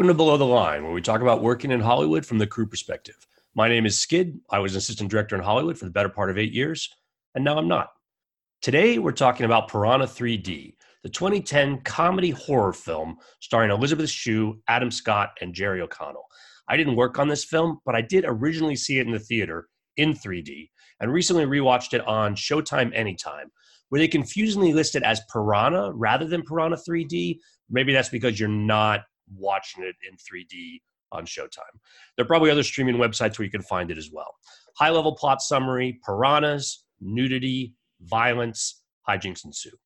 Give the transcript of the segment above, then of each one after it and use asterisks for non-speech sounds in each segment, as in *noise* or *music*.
Welcome to Below the Line, where we talk about working in Hollywood from the crew perspective. My name is Skid. I was an assistant director in Hollywood for the better part of eight years, and now I'm not. Today, we're talking about Piranha 3D, the 2010 comedy horror film starring Elisabeth Shue, Adam Scott, and Jerry O'Connell. I didn't work on this film, but I did originally see it in the theater in 3D and recently rewatched it on Showtime Anytime, where they confusingly list it as Piranha rather than Piranha 3D. Maybe that's because you're not watching it in 3D on Showtime. There are probably other streaming websites where you can find it as well. High level plot summary piranhas, nudity, violence, hijinks ensue.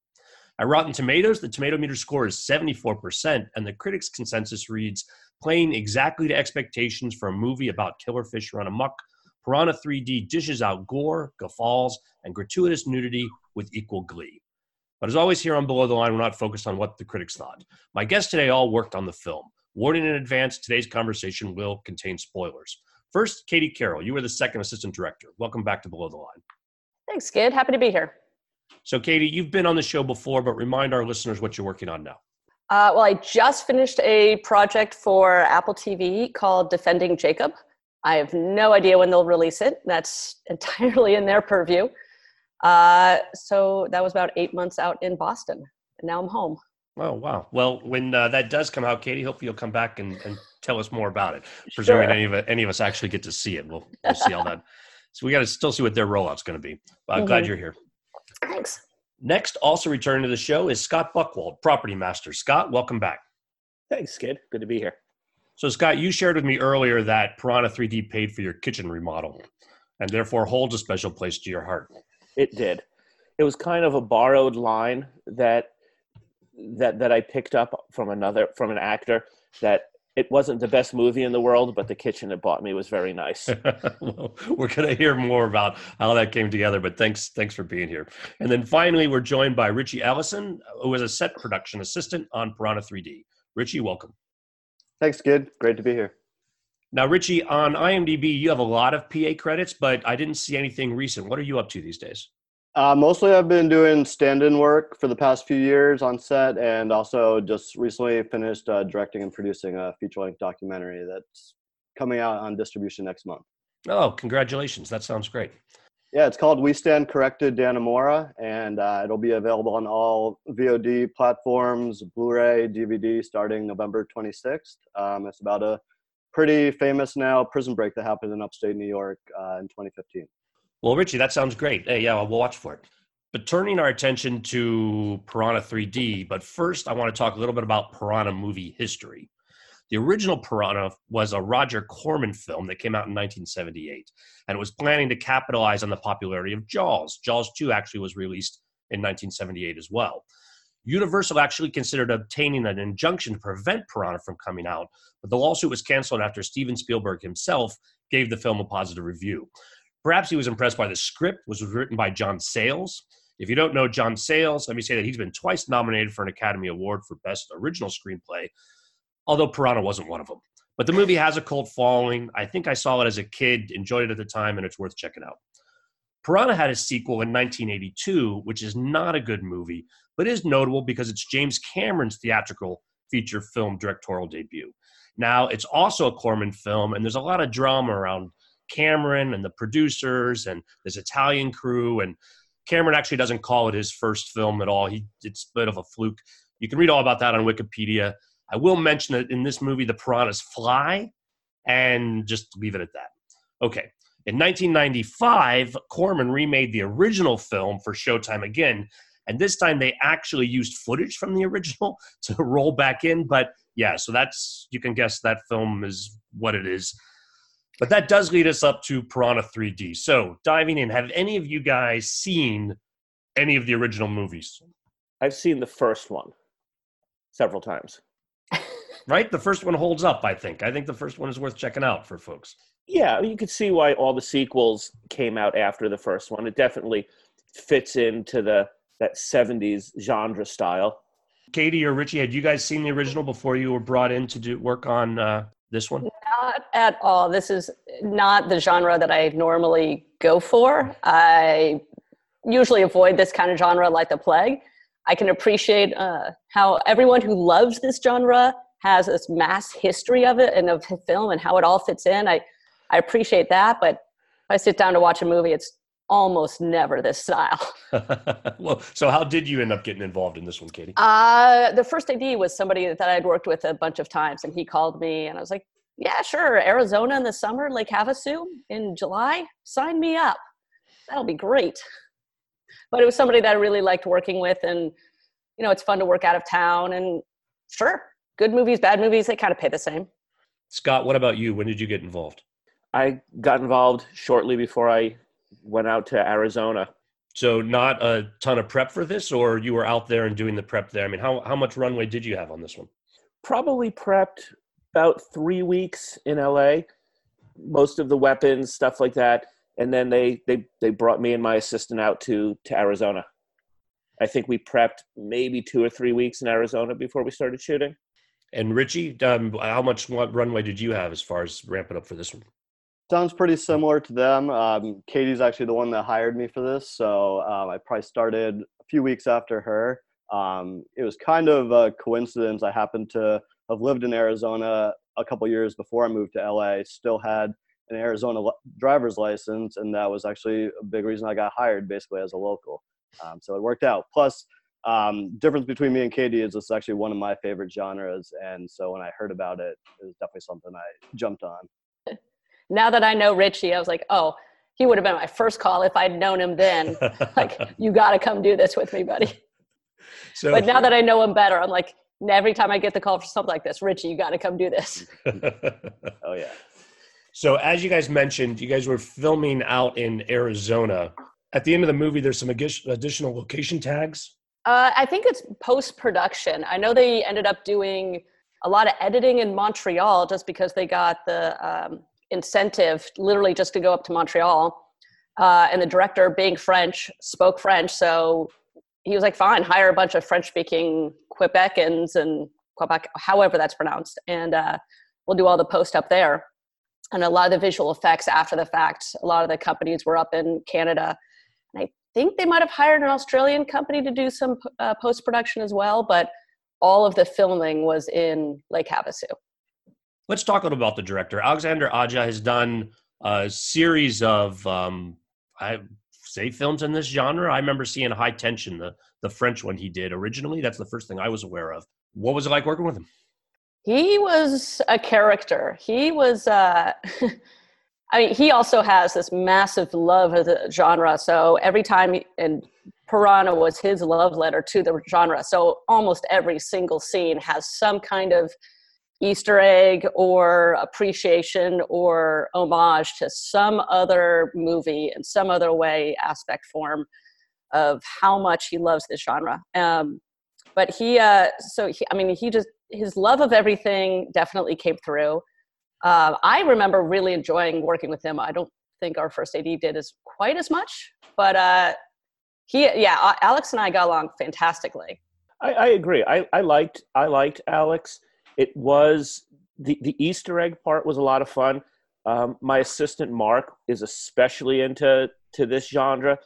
At Rotten Tomatoes, the tomato meter score is 74%, and the critics' consensus reads playing exactly to expectations for a movie about killer fish run amok. Piranha 3D dishes out gore, guffaws, and gratuitous nudity with equal glee. But as always, here on Below the Line, we're not focused on what the critics thought. My guests today all worked on the film. Warning in advance, today's conversation will contain spoilers. First, Katie Carroll, you were the second assistant director. Welcome back to Below the Line. Thanks, Skid. Happy to be here. So, Katie, you've been on the show before, but remind our listeners what you're working on now. Uh, well, I just finished a project for Apple TV called Defending Jacob. I have no idea when they'll release it. That's *laughs* entirely in their purview. Uh, so that was about eight months out in Boston, and now I'm home. Oh wow! Well, when uh, that does come out, Katie, hopefully you'll come back and, and tell us more about it. Presuming sure. any of it, any of us actually get to see it, we'll, we'll see all that. *laughs* So we got to still see what their rollout's going to be. But I'm mm-hmm. glad you're here. Thanks. Next, also returning to the show is Scott Buckwald, Property Master. Scott, welcome back. Thanks, kid. Good to be here. So, Scott, you shared with me earlier that Piranha 3D paid for your kitchen remodel and therefore holds a special place to your heart. It did. It was kind of a borrowed line that that that I picked up from another from an actor that it wasn't the best movie in the world, but the kitchen it bought me was very nice. *laughs* well, we're going to hear more about how that came together, but thanks, thanks for being here. And then finally, we're joined by Richie Ellison, who is a set production assistant on Piranha 3D. Richie, welcome. Thanks, Skid. Great to be here. Now, Richie, on IMDb, you have a lot of PA credits, but I didn't see anything recent. What are you up to these days? Uh, mostly, I've been doing stand-in work for the past few years on set, and also just recently finished uh, directing and producing a feature-length documentary that's coming out on distribution next month. Oh, congratulations! That sounds great. Yeah, it's called We Stand Corrected, Dannemora, and uh, it'll be available on all VOD platforms, Blu-ray, DVD, starting November 26th. Um, it's about a pretty famous now prison break that happened in upstate New York uh, in 2015. Well, Richie, that sounds great. Hey, yeah, we'll watch for it. But turning our attention to Piranha 3D, but first I want to talk a little bit about Piranha movie history. The original Piranha was a Roger Corman film that came out in 1978, and it was planning to capitalize on the popularity of Jaws. Jaws 2 actually was released in 1978 as well. Universal actually considered obtaining an injunction to prevent Piranha from coming out, but the lawsuit was canceled after Steven Spielberg himself gave the film a positive review. Perhaps he was impressed by the script, which was written by John Sayles. If you don't know John Sayles, let me say that he's been twice nominated for an Academy Award for Best Original Screenplay, although Piranha wasn't one of them. But the movie has a cult following. I think I saw it as a kid, enjoyed it at the time, and it's worth checking out. Piranha had a sequel in 1982, which is not a good movie, but is notable because it's James Cameron's theatrical feature film directorial debut. Now, it's also a Corman film, and there's a lot of drama around Cameron and the producers and this Italian crew. And Cameron actually doesn't call it his first film at all. He it's a bit of a fluke. You can read all about that on Wikipedia. I will mention that in this movie, the piranhas fly, and just leave it at that. Okay. In 1995, Corman remade the original film for Showtime again, and this time they actually used footage from the original *laughs* to roll back in. But yeah, so that's you can guess that film is what it is. But that does lead us up to Piranha 3D. So, diving in, have any of you guys seen any of the original movies? I've seen the first one several times. *laughs* right? The first one holds up, I think. I think the first one is worth checking out for folks. Yeah, you could see why all the sequels came out after the first one. It definitely fits into the that 70s genre style. Katie or Richie, had you guys seen the original before you were brought in to do work on uh, this one? Not at all. This is not the genre that I normally go for. I usually avoid this kind of genre like the plague. I can appreciate uh, how everyone who loves this genre has this mass history of it and of film and how it all fits in. I, I appreciate that, but if I sit down to watch a movie, it's almost never this style. *laughs* *laughs* well, so how did you end up getting involved in this one, Katie? Uh, the first AD was somebody that I'd worked with a bunch of times, and he called me, and I was like, "Yeah, sure. Arizona in the summer, Lake Havasu in July. Sign me up. That'll be great." But it was somebody that I really liked working with, and you know, it's fun to work out of town. And sure, good movies, bad movies, they kind of pay the same. Scott, what about you? When did you get involved? I got involved shortly before I went out to Arizona. So not a ton of prep for this, or you were out there and doing the prep there. I mean, how how much runway did you have on this one? Probably prepped about three weeks in LA, most of the weapons, stuff like that, and then they they they brought me and my assistant out to to Arizona. I think we prepped maybe two or three weeks in Arizona before we started shooting. And Richie, um, how much runway did you have as far as ramping up for this one? Sounds pretty similar to them. Um, Katie's actually the one that hired me for this, so um, I probably started a few weeks after her. Um, it was kind of a coincidence. I happened to have lived in Arizona a couple years before I moved to LA. Still had an Arizona driver's license, and that was actually a big reason I got hired, basically as a local. Um, so it worked out. Plus, um, difference between me and Katie is it's actually one of my favorite genres, and so when I heard about it, it was definitely something I jumped on now that I know Richie, I was like, oh, he would have been my first call if I'd known him then. *laughs* like, you got to come do this with me, buddy. So, but now that I know him better, I'm like, every time I get the call for something like this, Richie, you got to come do this. *laughs* oh yeah. So as you guys mentioned, you guys were filming out in Arizona. At the end of the movie, there's some additional location tags. Uh, I think it's post production. I know they ended up doing a lot of editing in Montreal just because they got the um, incentive literally just to go up to Montreal. Uh, and the director, being French, spoke French. So he was like, fine, hire a bunch of French speaking Quebecans and Quebec, however that's pronounced. And uh, we'll do all the post up there. And a lot of the visual effects after the fact, a lot of the companies were up in Canada. And I think they might have hired an Australian company to do some uh, post production as well. But all of the filming was in Lake Havasu. Let's talk a little about the director. Alexandre Aja has done a series of, um, I say, films in this genre. I remember seeing High Tension, the the French one he did originally. That's the first thing I was aware of. What was it like working with him? He was a character. He was. Uh, *laughs* I mean, he also has this massive love of the genre. So every time, and Piranha was his love letter to the genre. So almost every single scene has some kind of Easter egg or appreciation or homage to some other movie in some other way, aspect, form of how much he loves this genre. Um, but he, uh, so he, I mean, he just, his love of everything definitely came through. Uh, I remember really enjoying working with him. I don't think our first AD did as quite as much, but uh, he, yeah, Alex and I got along fantastically. I, I agree. I, I liked, I liked Alex it was the the Easter egg part was a lot of fun. Um, my assistant Mark is especially into to this genre,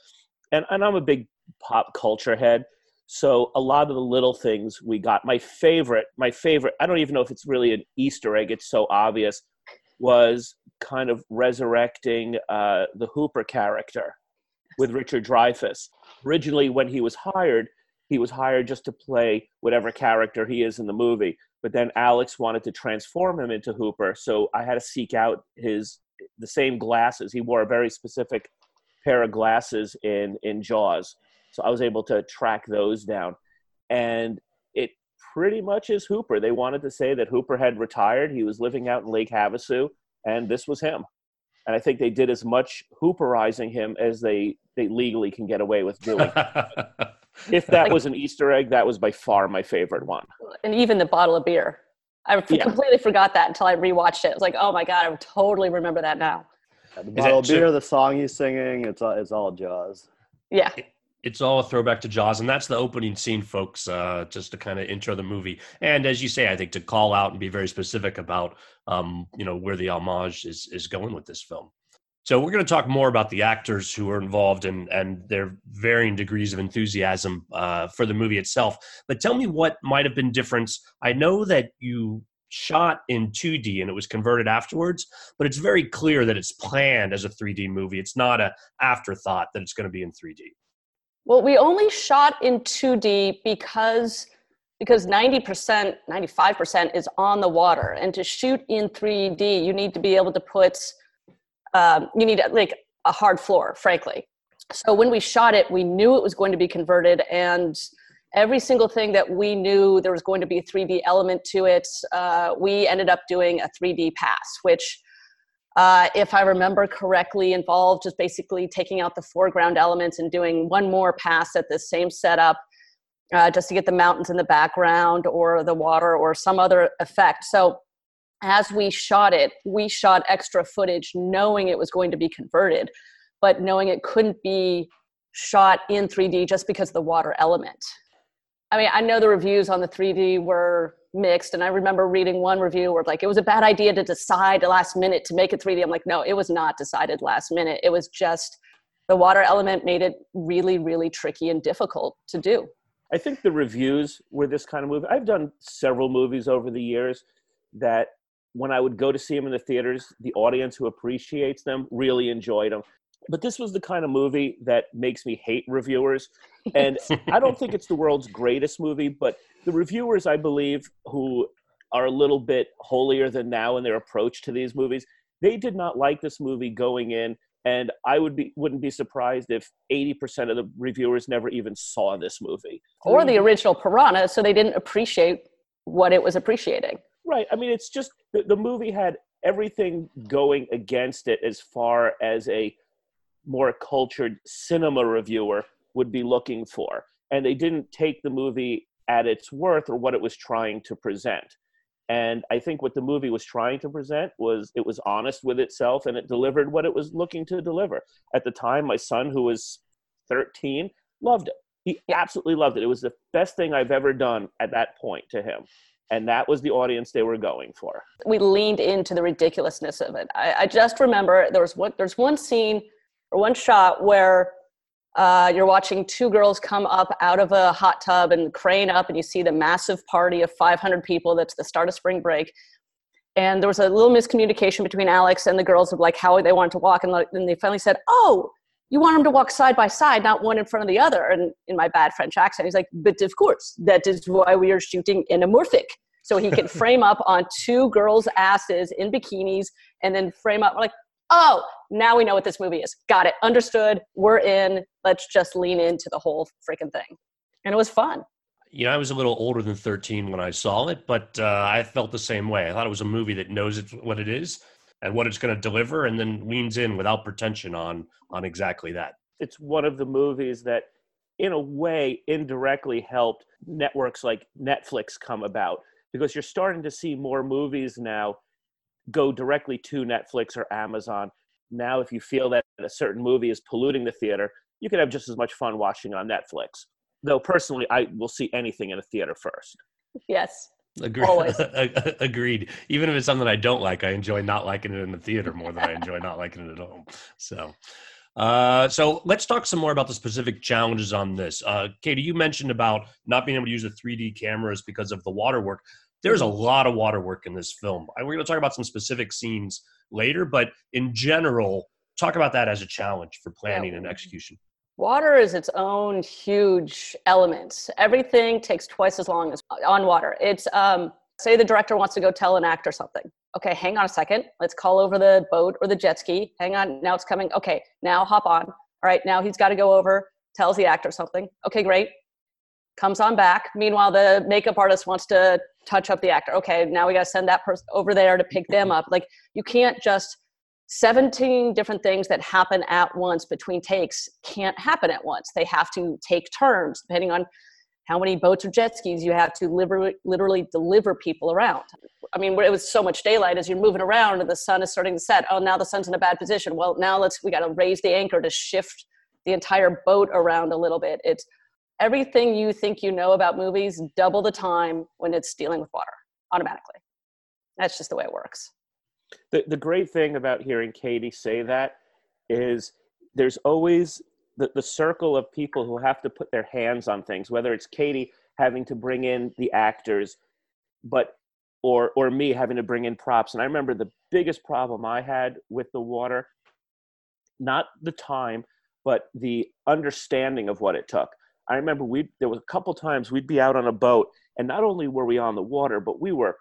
and and I'm a big pop culture head. So a lot of the little things we got. My favorite, my favorite. I don't even know if it's really an Easter egg. It's so obvious. Was kind of resurrecting uh, the Hooper character with Richard Dreyfuss. Originally, when he was hired, he was hired just to play whatever character he is in the movie but then Alex wanted to transform him into Hooper, so I had to seek out his the same glasses. He wore a very specific pair of glasses in in Jaws, so I was able to track those down, and it pretty much is Hooper. They wanted to say that Hooper had retired. He was living out in Lake Havasu, and this was him. And I think they did as much Hooperizing him as they they legally can get away with doing. *laughs* if that was an Easter egg, that was by far my favorite one. And even the bottle of beer. I yeah. completely forgot that until I rewatched it. I was like, oh my God, I would totally remember that now. Yeah, the bottle of beer, the song he's singing, it's all, it's all Jaws. Yeah. it's all a throwback to Jaws, and that's the opening scene, folks. Uh, just to kind of intro the movie, and as you say, I think to call out and be very specific about, um, you know, where the homage is is going with this film. So we're going to talk more about the actors who are involved and and their varying degrees of enthusiasm uh, for the movie itself. But tell me what might have been different. I know that you shot in 2D and it was converted afterwards, but it's very clear that it's planned as a 3D movie. It's not a afterthought that it's going to be in 3D. Well, we only shot in 2D because because 90%, 95% is on the water. And to shoot in 3D, you need to be able to put, um, you need like a hard floor, frankly. So when we shot it, we knew it was going to be converted. And every single thing that we knew there was going to be a 3D element to it, uh, we ended up doing a 3D pass, which, uh, if I remember correctly, involved just basically taking out the foreground elements and doing one more pass at the same setup uh, just to get the mountains in the background or the water or some other effect. So as we shot it, we shot extra footage knowing it was going to be converted, but knowing it couldn't be shot in 3D just because of the water element. I mean, I know the reviews on the 3D were mixed, and I remember reading one review where like it was a bad idea to decide last minute to make it 3D. I'm like, no, it was not decided last minute. It was just the water element made it really, really tricky and difficult to do. I think the reviews were this kind of movie. I've done several movies over the years that when I would go to see them in the theaters, the audience who appreciates them really enjoyed them but this was the kind of movie that makes me hate reviewers. And *laughs* i don't think it's the world's greatest movie but the reviewers i believe who are a little bit holier than now in their approach to these movies they did not like this movie going in. And i would be wouldn't be surprised if 80% of the reviewers never even saw this movie. Or the original piranha so they didn't appreciate what it was appreciating right i mean it's just the, the movie had everything going against it as far as a more cultured cinema reviewer would be looking for. And they didn't take the movie at its worth or what it was trying to present. And I think what the movie was trying to present was it was honest with itself and it delivered what it was looking to deliver. At the time, my son, who was 13, loved it. He absolutely loved it. It was the best thing I've ever done at that point to him. And that was the audience they were going for. We leaned into the ridiculousness of it. I, I just remember there was one, there's one scene or one shot where uh, you're watching two girls come up out of a hot tub and crane up, and you see the massive party of 500 people. That's the start of spring break. And there was a little miscommunication between Alex and the girls of like how they wanted to walk, and then they finally said, "Oh, you want them to walk side by side, not one in front of the other." And in my bad French accent, he's like, "But of course, that is why we are shooting anamorphic." So he can *laughs* frame up on two girls' asses in bikinis, and then frame up We're like, oh, now we know what this movie is. Got it. Understood. We're in. Let's just lean into the whole freaking thing. And it was fun. You know, I was a little older than 13 when I saw it, but uh, I felt the same way. I thought it was a movie that knows it's what it is and what it's going to deliver and then leans in without pretension on on exactly that. It's one of the movies that in a way indirectly helped networks like Netflix come about because you're starting to see more movies now go directly to Netflix or Amazon. Now, if you feel that a certain movie is polluting the theater, you can have just as much fun watching on Netflix. Though personally, I will see anything in a theater first. Yes. Agreed. *laughs* Agreed. Even if it's something I don't like, I enjoy not liking it in the theater more than I enjoy not liking it at home. So, uh, so let's talk some more about the specific challenges on this. Uh, Katie, you mentioned about not being able to use the 3D cameras because of the water work there's a lot of water work in this film. We're going to talk about some specific scenes later, but in general, talk about that as a challenge for planning yeah. and execution. Water is its own huge element. Everything takes twice as long as on water. It's um, say the director wants to go tell an actor something. Okay, hang on a second. Let's call over the boat or the jet ski. Hang on, now it's coming. Okay, now hop on. All right, now he's got to go over, tells the actor something. Okay, great comes on back. Meanwhile, the makeup artist wants to touch up the actor. Okay, now we got to send that person over there to pick them up. Like you can't just 17 different things that happen at once between takes can't happen at once. They have to take turns depending on how many boats or jet skis you have to literally, literally deliver people around. I mean, it was so much daylight as you're moving around and the sun is starting to set. Oh, now the sun's in a bad position. Well, now let's we got to raise the anchor to shift the entire boat around a little bit. It's everything you think you know about movies double the time when it's dealing with water automatically. That's just the way it works. The, the great thing about hearing Katie say that is there's always the, the circle of people who have to put their hands on things, whether it's Katie having to bring in the actors, but or or me having to bring in props. And I remember the biggest problem I had with the water, not the time, but the understanding of what it took. I remember we there was a couple times we'd be out on a boat, and not only were we on the water, but we were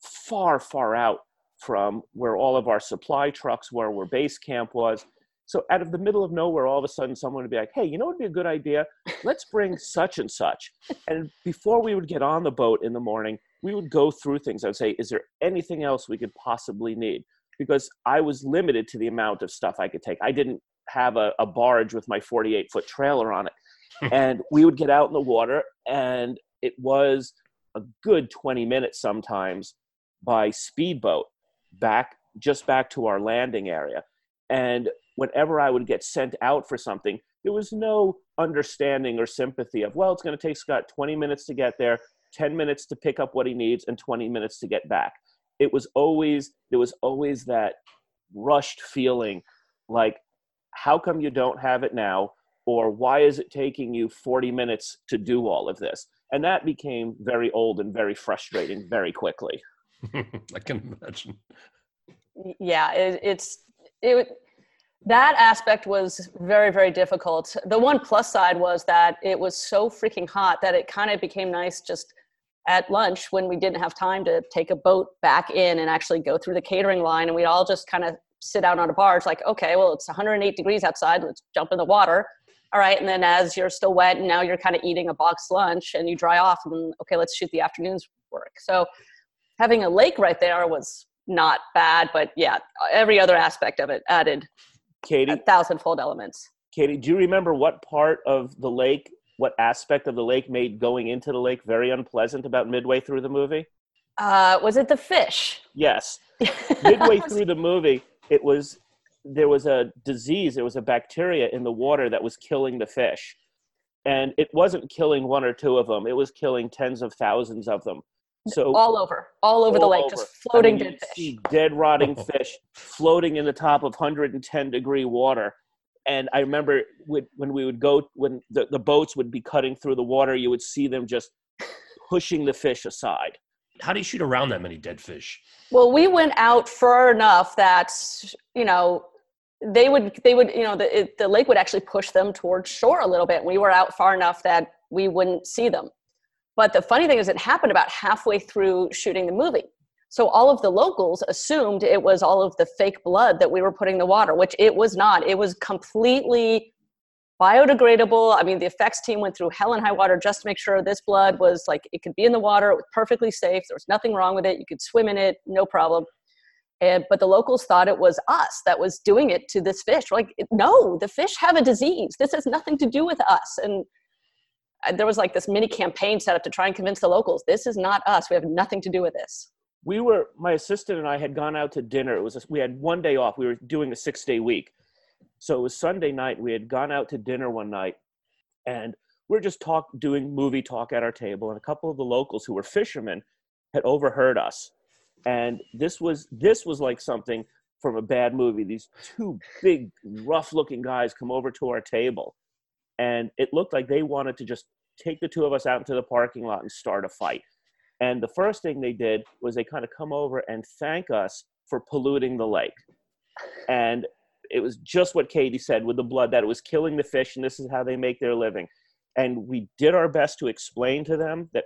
far, far out from where all of our supply trucks were, where base camp was. So out of the middle of nowhere, all of a sudden someone would be like, hey, you know what would be a good idea? Let's bring such and such. And before we would get on the boat in the morning, we would go through things. I would say, is there anything else we could possibly need? Because I was limited to the amount of stuff I could take. I didn't have a, a barge with my 48 foot trailer on it. *laughs* and we would get out in the water, and it was a good 20 minutes sometimes by speedboat back just back to our landing area. And whenever I would get sent out for something, there was no understanding or sympathy of, well, it's going to take Scott 20 minutes to get there, 10 minutes to pick up what he needs, and 20 minutes to get back. It was always, there was always that rushed feeling like, how come you don't have it now? Or why is it taking you 40 minutes to do all of this? And that became very old and very frustrating very quickly. *laughs* I can imagine. Yeah, it, it's, it, that aspect was very very difficult. The one plus side was that it was so freaking hot that it kind of became nice just at lunch when we didn't have time to take a boat back in and actually go through the catering line and we'd all just kind of sit out on a barge like okay well it's 108 degrees outside let's jump in the water. All right and then as you're still wet and now you're kind of eating a box lunch and you dry off and okay let's shoot the afternoon's work. So having a lake right there was not bad but yeah every other aspect of it added Katie, a thousandfold elements. Katie, do you remember what part of the lake, what aspect of the lake made going into the lake very unpleasant about midway through the movie? Uh, was it the fish? Yes. *laughs* midway through the movie, it was there was a disease, there was a bacteria in the water that was killing the fish. And it wasn't killing one or two of them, it was killing tens of thousands of them. So all over, all over all the lake, over. just floating I mean, dead fish. dead rotting *laughs* fish floating in the top of 110 degree water. And I remember when we would go, when the, the boats would be cutting through the water, you would see them just pushing the fish aside. How do you shoot around that many dead fish? Well, we went out far enough that you know they would they would you know the it, the lake would actually push them towards shore a little bit. We were out far enough that we wouldn't see them. But the funny thing is, it happened about halfway through shooting the movie. So all of the locals assumed it was all of the fake blood that we were putting in the water, which it was not. It was completely biodegradable. I mean, the effects team went through hell and high water just to make sure this blood was like it could be in the water, it was perfectly safe. There was nothing wrong with it. You could swim in it, no problem. And, but the locals thought it was us that was doing it to this fish. We're like, no, the fish have a disease. This has nothing to do with us. And Uh, there was like this mini campaign set up to try and convince the locals this is not us we have nothing to do with this. We were my assistant and i had gone out to dinner it was a, we had one day off we were doing a six day week. So it was sunday night we had gone out to dinner one night and we are just talk doing movie talk at our table and a couple of the locals who were fishermen had overheard us. And this was this was like something from a bad movie these two big rough looking guys come over to our table and it looked like they wanted to just take the two of us out into the parking lot and start a fight. And the first thing they did was they kind of come over and thank us for polluting the lake. And it was just what Katie said with the blood that it was killing the fish and this is how they make their living. And we did our best to explain to them that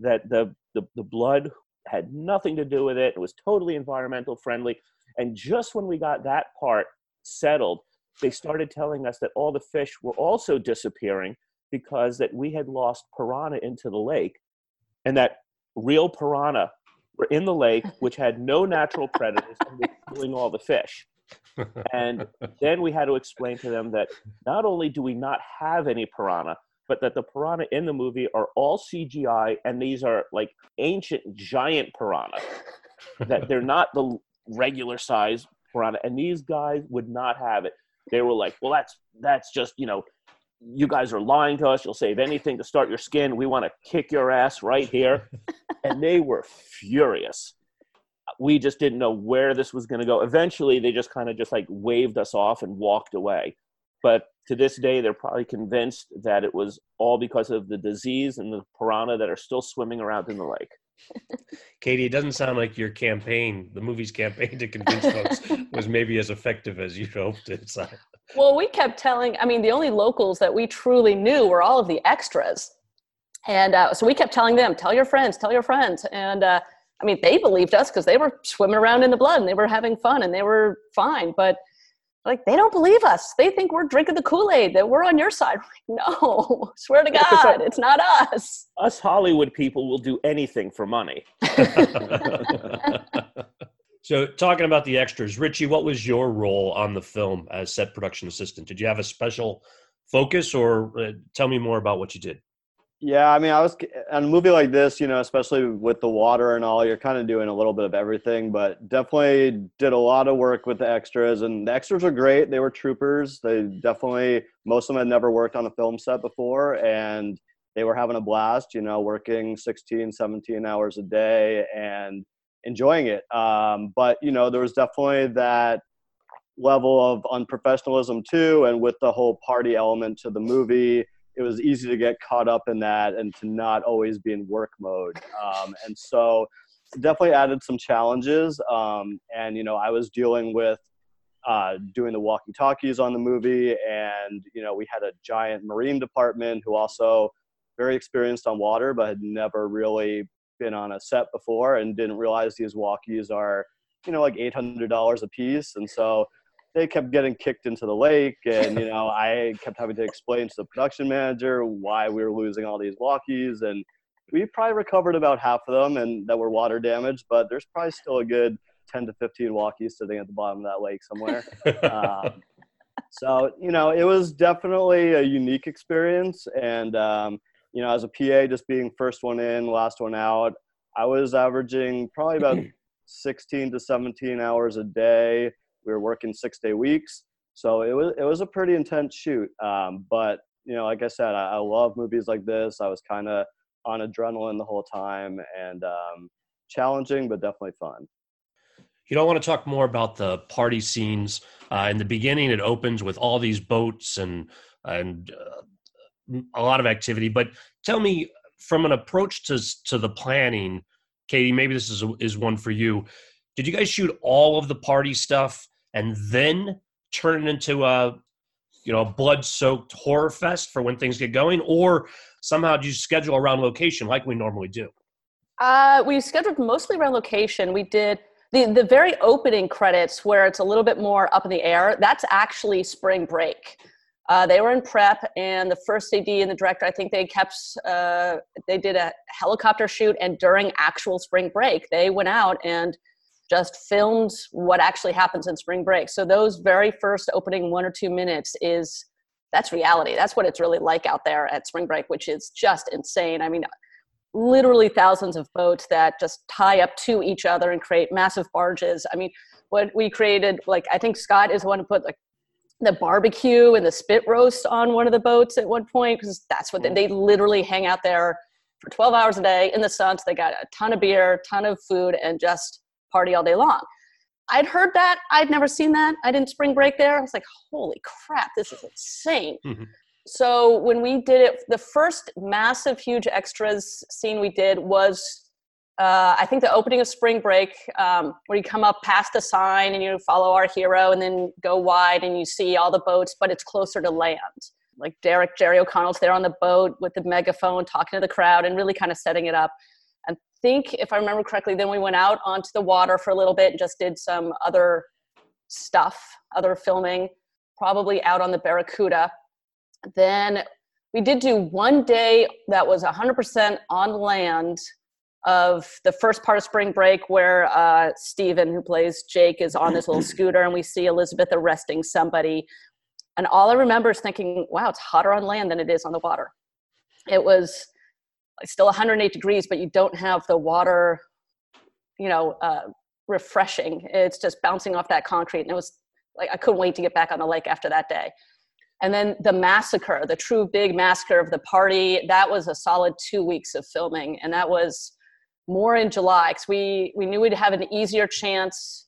that the, the, the blood had nothing to do with it. It was totally environmental friendly. And just when we got that part settled, they started telling us that all the fish were also disappearing because that we had lost piranha into the lake and that real piranha were in the lake *laughs* which had no natural predators and were killing all the fish. And then we had to explain to them that not only do we not have any piranha but that the piranha in the movie are all cgi and these are like ancient giant piranha that they're not the regular size piranha and these guys would not have it. They were like well that's that's just you know you guys are lying to us. You'll save anything to start your skin. We want to kick your ass right here. *laughs* and they were furious. We just didn't know where this was going to go. Eventually, they just kind of just like waved us off and walked away. But to this day, they're probably convinced that it was all because of the disease and the piranha that are still swimming around in the lake. Katie, it doesn't sound like your campaign, the movie's campaign to convince folks, was maybe as effective as you'd hoped it. Well, we kept telling, I mean, the only locals that we truly knew were all of the extras. And uh, so we kept telling them, tell your friends, tell your friends. And uh, I mean, they believed us because they were swimming around in the blood and they were having fun and they were fine. But like, they don't believe us. They think we're drinking the Kool Aid, that we're on your side. *laughs* Like, no, *laughs* swear to God, it's not us. Us Hollywood people will do anything for money. *laughs* so, talking about the extras, Richie, what was your role on the film as set production assistant? Did you have a special focus or uh, tell me more about what you did? Yeah, I mean, I was on a movie like this, you know, especially with the water and all, you're kind of doing a little bit of everything, but definitely did a lot of work with the extras. And the extras were great. They were troopers. They definitely, most of them had never worked on a film set before, and they were having a blast, you know, working 16, 17 hours a day and enjoying it. Um, but, you know, there was definitely that level of unprofessionalism too. And with the whole party element to the movie, it was easy to get caught up in that and to not always be in work mode. Um, and so definitely added some challenges. Um, and, you know, I was dealing with uh, doing the walkie talkies on the movie. And, you know, we had a giant marine department who also very experienced on water, but had never really been on a set before and didn't realize these walkies are, you know, like $800 a piece. And so they kept getting kicked into the lake and you know i kept having to explain to the production manager why we were losing all these walkies and we probably recovered about half of them and that were water damaged but there's probably still a good 10 to 15 walkies sitting at the bottom of that lake somewhere. Um, *laughs* so you know it was definitely a unique experience and um, you know as a pa just being first one in last one out i was averaging probably about *clears throat* 16 to 17 hours a day we were working six day weeks, so it was it was a pretty intense shoot. Um, but you know, like I said, I, I love movies like this. I was kind of on adrenaline the whole time and um, challenging, but definitely fun. You don't want to talk more about the party scenes. Uh, in the beginning, it opens with all these boats and and uh, a lot of activity. But tell me, from an approach to to the planning, Katie, maybe this is is one for you. Did you guys shoot all of the party stuff and then turn it into a you know a blood soaked horror fest for when things get going or somehow do you schedule around location like we normally do? Uh, we scheduled mostly around location. We did the, the very opening credits where it's a little bit more up in the air that's actually spring break. Uh, they were in prep and the first ad and the director i think they kept uh, they did a helicopter shoot and during actual spring break they went out and just filmed what actually happens in spring break. So those very first opening one or two minutes is that's reality. That's what it's really like out there at spring break, which is just insane. I mean, literally thousands of boats that just tie up to each other and create massive barges. I mean, what we created, like I think Scott is the one who put like the barbecue and the spit roast on one of the boats at one point because that's what they, mm. they literally hang out there for 12 hours a day in the sun. So they got a ton of beer, ton of food, and just party all day long. I'd heard that. I'd never seen that. I didn't spring break there. I was like, holy crap, this is insane. Mm-hmm. So when we did it, the first massive, huge extras scene we did was, uh, I think, the opening of Spring Break, um, where you come up past the sign and you follow our hero, and then go wide and you see all the boats, but it's closer to land. Like Derek Jerry O'Connell's there on the boat with the megaphone, talking to the crowd, and really kind of setting it up think, if I remember correctly, then we went out onto the water for a little bit and just did some other stuff, other filming, probably out on the Barracuda. Then we did do one day that was 100% on land of the first part of spring break where uh, Steven, who plays Jake, is on this little *clears throat* scooter and we see Elisabeth arresting somebody. And all I remember is thinking, wow, it's hotter on land than it is on the water. It was still 108 degrees, but you don't have the water, you know, uh, refreshing. It's just bouncing off that concrete. And it was like, I couldn't wait to get back on the lake after that day. And then the massacre, the true big massacre of the party, that was a solid two weeks of filming. And that was more in July because we, we knew we'd have an easier chance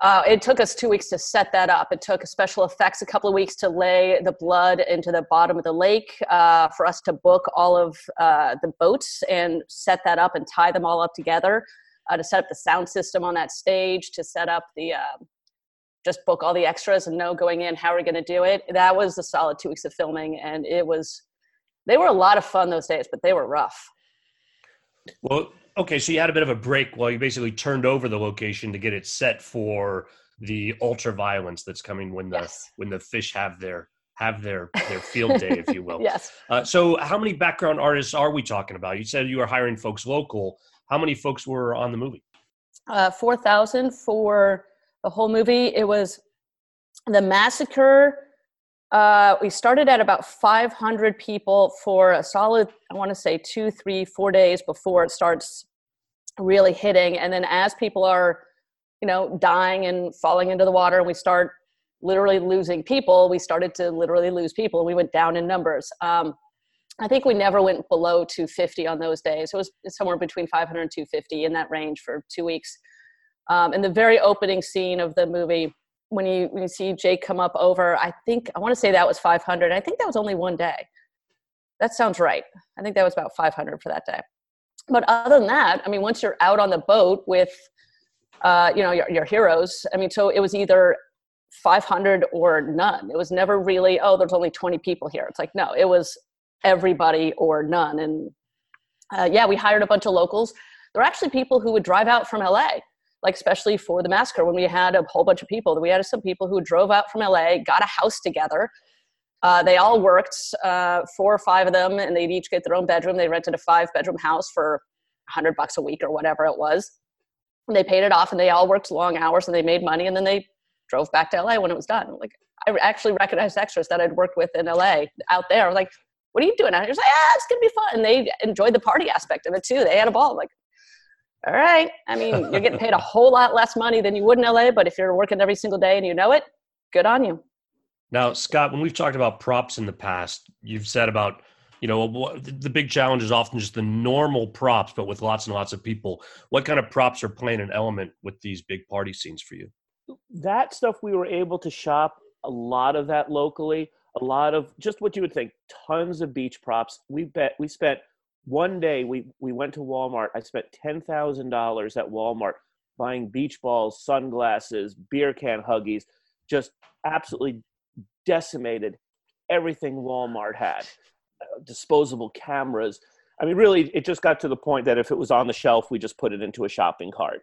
Uh, it took us two weeks to set that up. It took special effects a couple of weeks to lay the blood into the bottom of the lake, uh, for us to book all of uh, the boats and set that up and tie them all up together, uh, to set up the sound system on that stage, to set up the um, just book all the extras and know going in how we're going to do it. That was a solid two weeks of filming, and it was. They were a lot of fun those days, but they were rough. Well, okay, so you had a bit of a break while you basically turned over the location to get it set for the ultra violence that's coming when the Yes. when the fish have their have their their field day, if you will. *laughs* Yes. Uh, so, how many background artists are we talking about? You said you were hiring folks local. How many folks were on the movie? uh, 4,000 for the whole movie. It was the massacre. Uh, we started at about 500 people for a solid, I want to say two, three, four days before it starts really hitting. And then as people are, you know, dying and falling into the water, and we start literally losing people, we started to literally lose people. We went down in numbers. Um, I think we never went below 250 on those days. It was somewhere between 500 and 250 in that range for two weeks. Um, and the very opening scene of the movie, when you when you see Jake come up over, I think I want to say that was 500. I think that was only one day. That sounds right. I think that was about 500 for that day. But other than that, I mean, once you're out on the boat with, uh, you know, your, your heroes. I mean, so it was either 500 or none. It was never really, oh, there's only 20 people here. It's like, no, it was everybody or none. And uh, yeah, we hired a bunch of locals. There were actually people who would drive out from LA, like especially for the massacre when we had a whole bunch of people. We had some people who drove out from LA, got a house together. Uh, they all worked, uh, four or five of them, and they'd each get their own bedroom. They rented a five bedroom house for 100 bucks a week or whatever it was. And they paid it off and they all worked long hours and they made money and then they drove back to LA when it was done. Like I actually recognized extras that I'd worked with in LA out there. Like, what are you doing out here? Like, ah, it's gonna be fun. And they enjoyed the party aspect of it too. They had a ball. I'm like, all right. I mean, you're getting paid a whole lot less money than you would in LA, but if you're working every single day and you know it, good on you. Now, Scott, when we've talked about props in the past, you've said about you know the big challenge is often just the normal props, but with lots and lots of people. What kind of props are playing an element with these big party scenes for you? that stuff we were able to shop a lot of that locally a lot of just what you would think tons of beach props we bet we spent one day we we went to walmart i spent $10000 at walmart buying beach balls sunglasses beer can huggies just absolutely decimated everything walmart had uh, disposable cameras i mean really it just got to the point that if it was on the shelf we just put it into a shopping cart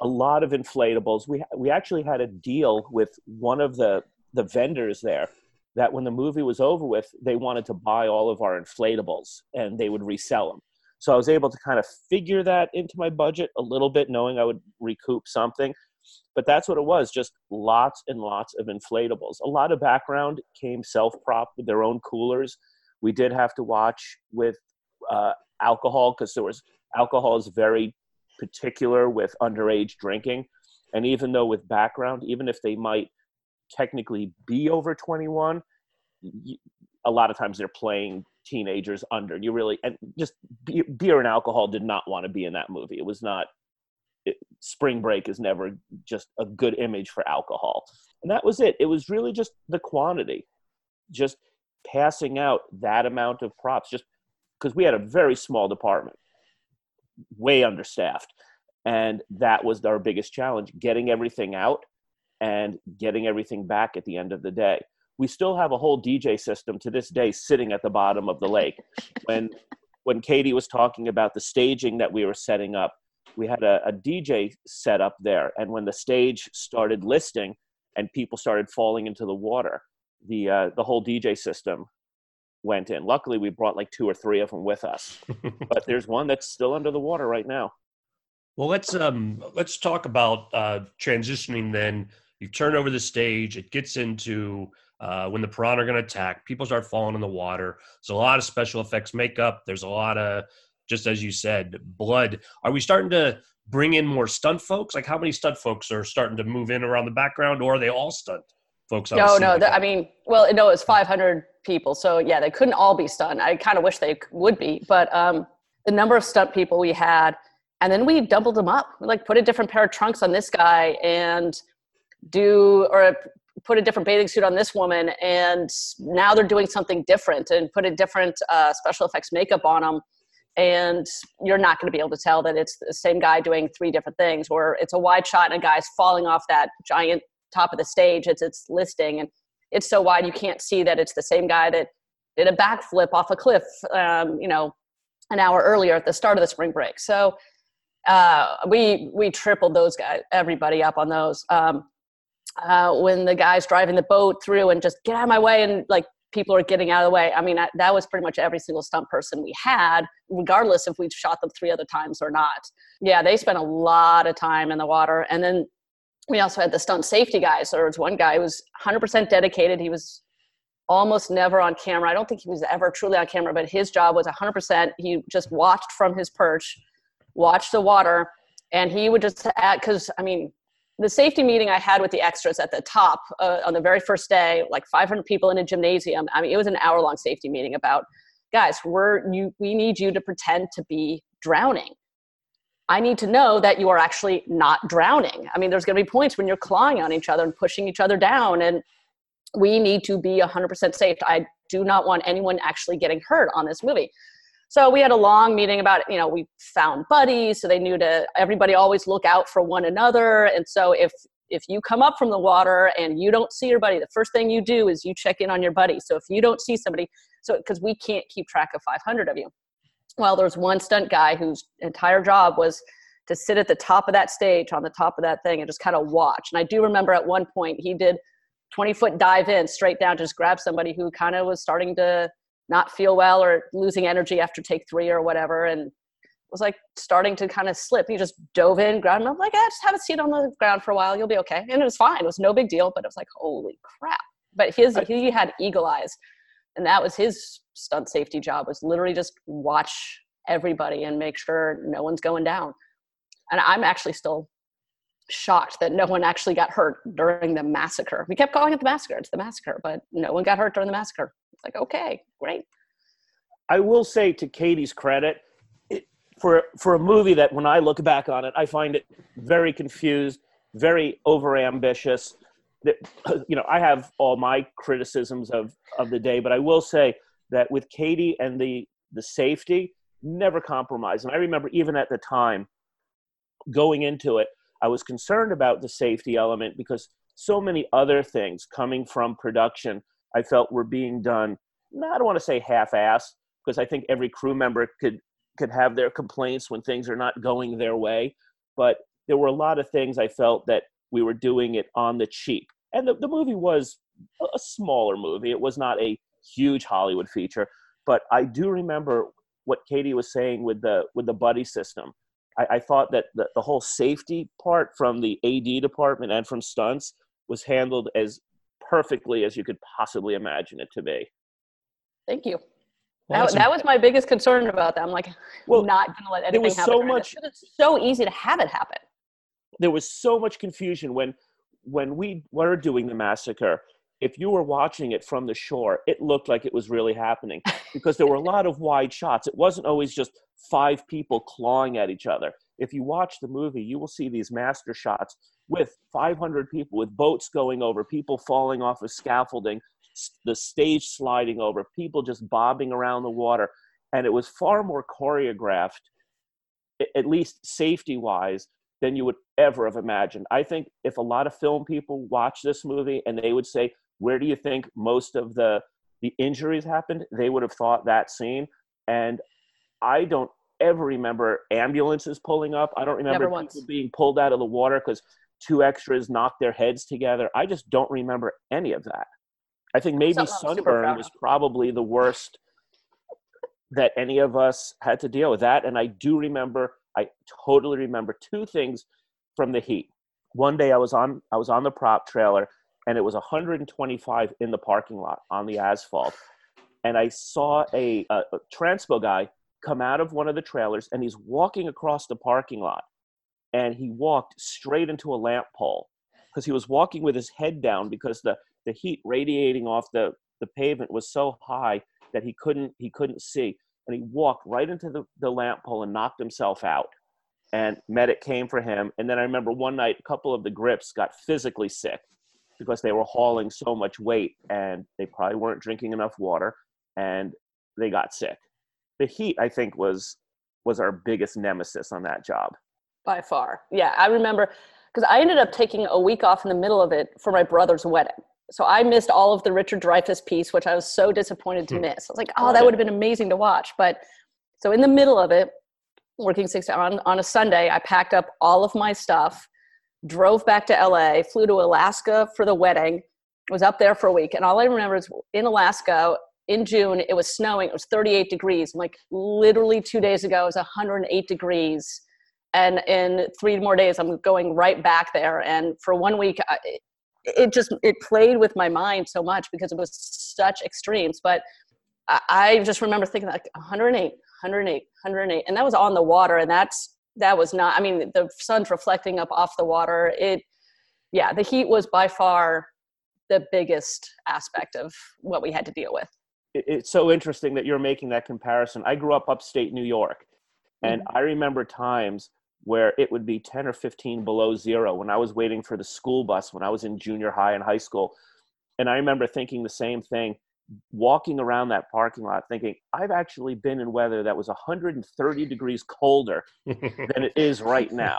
a lot of inflatables. We we actually had a deal with one of the the vendors there that when the movie was over with, they wanted to buy all of our inflatables and they would resell them. So I was able to kind of figure that into my budget a little bit, knowing I would recoup something. But that's what it was just lots and lots of inflatables. A lot of background came self prop with their own coolers. We did have to watch with uh, alcohol because there was alcohol is very particular with underage drinking. And even though with background, even if they might technically be over 21, a lot of times they're playing teenagers under. You really, and just beer and alcohol did not want to be in that movie. It was not, Spring Break is never just a good image for alcohol. And that was it. It was really just the quantity, just passing out that amount of props, just because we had a very small department way understaffed. And that was our biggest challenge getting everything out and getting everything back at the end of the day. We still have a whole DJ system to this day sitting at the bottom of the lake. when when Katie was talking about the staging that we were setting up, we had a, a DJ set up there. And when the stage started listing and people started falling into the water, the uh, the whole DJ system went in. Luckily, we brought like two or three of them with us, *laughs* but there's one that's still under the water right now. Well, let's um let's talk about uh, transitioning. Then you turn over the stage. It gets into uh, when the piranha are going to attack. People start falling in the water. There's a lot of special effects makeup. There's a lot of just as you said, blood. Are we starting to bring in more stunt folks? Like how many stunt folks are starting to move in around the background, or are they all stunt folks? No, no. the- I mean, well, no, it's 500 people. So yeah, they couldn't all be stunt. I kind of wish they would be, but um, the number of stunt people we had, and then we doubled them up. We like put a different pair of trunks on this guy, and do or put a different bathing suit on this woman and now they're doing something different and put a different uh, special effects makeup on them and you're not going to be able to tell that it's the same guy doing three different things or it's a wide shot and a guy's falling off that giant top of the stage it's it's listing and it's so wide you can't see that it's the same guy that did a backflip off a cliff um, you know an hour earlier at the start of the spring break. So uh, we we tripled those guys everybody up on those. Um, uh, when the guy's driving the boat through and just get out of my way and like people are getting out of the way. I mean, that was pretty much every single stunt person we had, regardless if we shot them three other times or not. Yeah, they spent a lot of time in the water. And then we also had the stunt safety guys. There was one guy who was 100% dedicated. He was almost never on camera. I don't think he was ever truly on camera, but his job was 100%. He just watched from his perch, watched the water, and he would just add, because, I mean, the safety meeting I had with the extras at the top uh, on the very first day, like 500 people in a gymnasium. I mean, it was an hour long safety meeting about, guys, we're you. We need you to pretend to be drowning. I need to know that you are actually not drowning. I mean, there's going to be points when you're clawing on each other and pushing each other down, and we need to be 100% safe. I do not want anyone actually getting hurt on this movie. So we had a long meeting about, you know, we found buddies, so they knew to everybody always look out for one another. And so if if you come up from the water and you don't see your buddy, the first thing you do is you check in on your buddy. So if you don't see somebody, so because we can't keep track of 500 of you. Well, there's one stunt guy whose entire job was to sit at the top of that stage on the top of that thing and just kind of watch. And I do remember at one point he did 20 foot dive in straight down, just grab somebody who kind of was starting to not feel well or losing energy after take three or whatever and was like starting to kind of slip. He just dove in, grabbed him. I'm like, yeah, just have a seat on the ground for a while. You'll be okay. And it was fine. It was no big deal, but it was like, holy crap. But his, he had eagle eyes and that was his stunt safety job was literally just watch everybody and make sure no one's going down. And I'm actually still shocked that no one actually got hurt during the massacre. We kept calling it the massacre. It's the massacre, but no one got hurt during the massacre. Like, okay, great. I will say to Katie's credit, it, for for a movie that when I look back on it, I find it very confused, very overambitious. That *clears throat* you know, I have all my criticisms of of the day, but I will say that with Katie and the the safety, never compromise. And I remember even at the time going into it, I was concerned about the safety element because so many other things coming from production I felt were being done. No, I don't want to say half-assed because I think every crew member could could have their complaints when things are not going their way, but there were a lot of things I felt that we were doing it on the cheap. And the, the movie was a smaller movie. It was not a huge Hollywood feature, but I do remember what Katie was saying with the with the buddy system. I, I thought that the, the whole safety part from the AD department and from stunts was handled as perfectly as you could possibly imagine it to be. Thank you. That, that, was my biggest concern about that. I'm like, well, not going to let anything was happen. So much, it's so easy to have it happen. There was so much confusion when when we were doing the massacre. If you were watching it from the shore, it looked like it was really happening because there were a lot of wide shots. It wasn't always just five people clawing at each other. If you watch the movie, you will see these master shots with 500 people, with boats going over, people falling off of scaffolding, the stage sliding over, people just bobbing around the water. And it was far more choreographed, at least safety wise, than you would ever have imagined. I think if a lot of film people watch this movie and they would say, Where do you think most of the, the injuries happened? They would have thought that scene. And I don't ever remember ambulances pulling up. I don't remember people being pulled out of the water because two extras knocked their heads together. I just don't remember any of that. I think maybe Something sunburn was probably the worst that any of us had to deal with that. And I do remember, I totally remember two things from the heat. One day I was on I was on the prop trailer and it was 125 in the parking lot on the asphalt. And I saw a, a, a transpo guy come out of one of the trailers and he's walking across the parking lot and he walked straight into a lamp pole because he was walking with his head down because the, the heat radiating off the, the pavement was so high that he couldn't he couldn't see and he walked right into the, the lamp pole and knocked himself out and medic came for him. And then I remember one night, a couple of the grips got physically sick because they were hauling so much weight and they probably weren't drinking enough water and they got sick. The heat, I think, was was our biggest nemesis on that job. By far. Yeah, I remember because I ended up taking a week off in the middle of it for my brother's wedding. So I missed all of the Richard Dreyfuss piece, which I was so disappointed to hmm. miss. I was like, oh, that would have been amazing to watch. But so in the middle of it, working six on on a Sunday, I packed up all of my stuff, drove back to LA, flew to Alaska for the wedding, was up there for a week, and all I remember is in Alaska in June it was snowing. It was 38 degrees. Like literally two days ago it was 108 degrees, and in three more days I'm going right back there. And for one week, I, it just it played with my mind so much because it was such extremes. But I just remember thinking like 108 108, 108, and that was on the water, and that's that was not. I mean, the sun's reflecting up off the water. It, yeah, the heat was by far the biggest aspect of what we had to deal with. It's so interesting that you're making that comparison. I grew up upstate New York, and mm-hmm. I remember times where it would be 10 or 15 below zero when I was waiting for the school bus when I was in junior high and high school. And I remember thinking the same thing walking around that parking lot thinking i've actually been in weather that was 130 degrees colder *laughs* than it is right now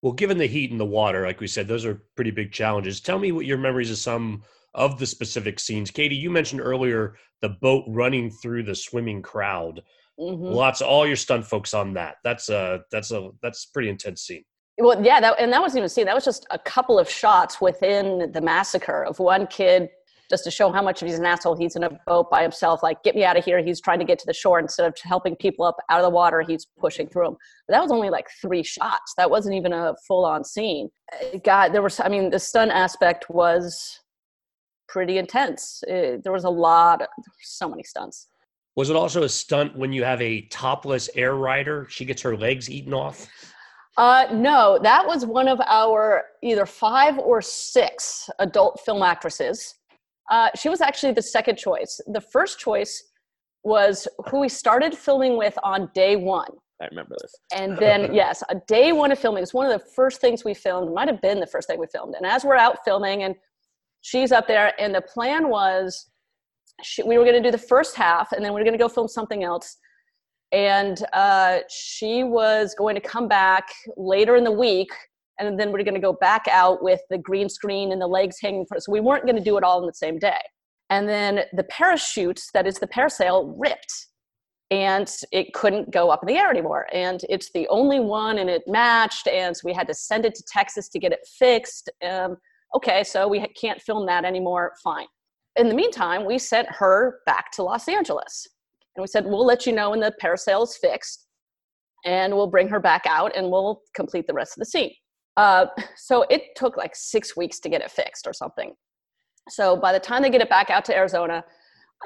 well given the heat and the water like we said those are pretty big challenges tell me what your memories of some of the specific scenes katie you mentioned earlier the boat running through the swimming crowd mm-hmm. lots of all your stunt folks on that that's a that's a that's a pretty intense scene well yeah that, and that wasn't even a scene that was just a couple of shots within the massacre of one kid just to show how much of he's an asshole. He's in a boat by himself. Like, get me out of here. He's trying to get to the shore instead of helping people up out of the water. He's pushing through them. But that was only like three shots. That wasn't even a full on scene. God, there was. I mean, the stunt aspect was pretty intense. It, there was a lot. Of, so many stunts. Was it also a stunt when you have a topless air rider? She gets her legs eaten off. Uh, no, that was one of our either five or six adult film actresses uh, she was actually the second choice. The first choice was who we started filming with on day one. I remember this. And then, *laughs* yes, a day one of filming. It's one of the first things we filmed. Might have been the first thing we filmed. And as we're out filming, and she's up there, and the plan was she, we were going to do the first half, and then we are going to go film something else. And uh, she was going to come back later in the week and then we're going to go back out with the green screen and the legs hanging for so we weren't going to do it all in the same day. And then the parachute that is the parasail ripped and it couldn't go up in the air anymore. And it's the only one and it matched and so we had to send it to texas to get it fixed. Um, okay so we can't film that anymore fine in the meantime we sent her back to los angeles and we said we'll let you know when the parasail is fixed and we'll bring her back out and we'll complete the rest of the scene uh, *laughs* so it took like six weeks to get it fixed or something. So by the time they get it back out to Arizona,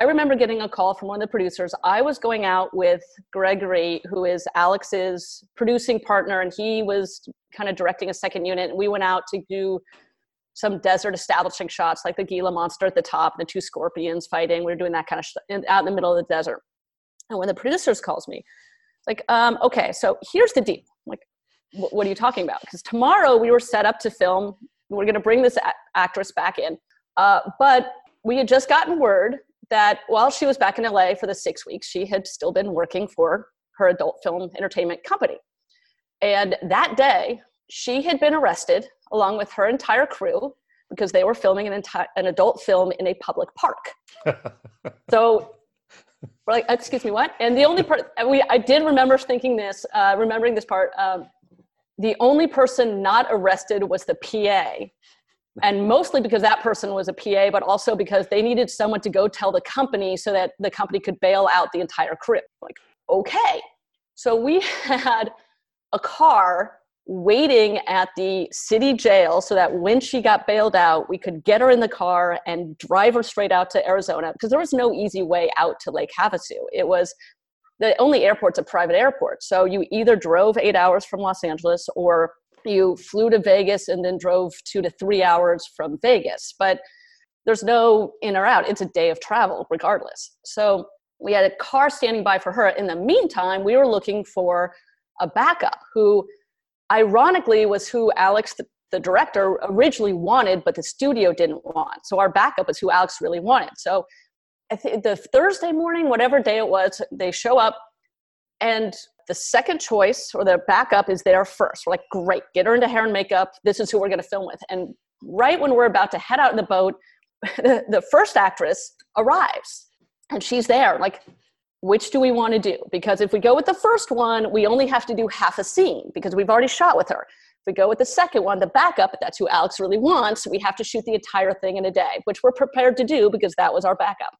I remember getting a call from one of the producers. I was going out with Gregory, who is Alex's producing partner, and he was kind of directing a second unit. And we went out to do some desert establishing shots, like the Gila monster at the top, and the two scorpions fighting. We were doing that kind of sh- out in the middle of the desert. And when the producers calls me, like, um, okay, so here's the deal. I'm like, what are you talking about? Because tomorrow we were set up to film. We're going to bring this a- actress back in. Uh, but we had just gotten word that while she was back in LA for the six weeks, she had still been working for her adult film entertainment company. And that day, she had been arrested along with her entire crew because they were filming an, enti- an adult film in a public park. *laughs* so we're like, excuse me, what? And the only part we I did remember thinking this, uh, remembering this part. Um, the only person not arrested was the PA. And mostly because that person was a PA, but also because they needed someone to go tell the company so that the company could bail out the entire crew. Like, okay. So we *laughs* had a car waiting at the city jail so that when she got bailed out, we could get her in the car and drive her straight out to Arizona because there was no easy way out to Lake Havasu. It was the only airport's a private airport. So you either drove eight hours from Los Angeles or you flew to Vegas and then drove two to three hours from Vegas. But there's no in or out. It's a day of travel regardless. So we had a car standing by for her. In the meantime, we were looking for a backup who ironically was who alex the, the director originally wanted but the studio didn't want so our backup is who alex really wanted so I think the thursday morning whatever day it was they show up and the second choice or the backup is there first. We're like, great, get her into hair and makeup. This is who we're going to film with. And right when we're about to head out in the boat, *laughs* the first actress arrives and she's there. Like, which do we want to do? Because if we go with the first one, we only have to do half a scene because we've already shot with her. If we go with the second one, the backup, if that's who Alex really wants, we have to shoot the entire thing in a day, which we're prepared to do because that was our backup.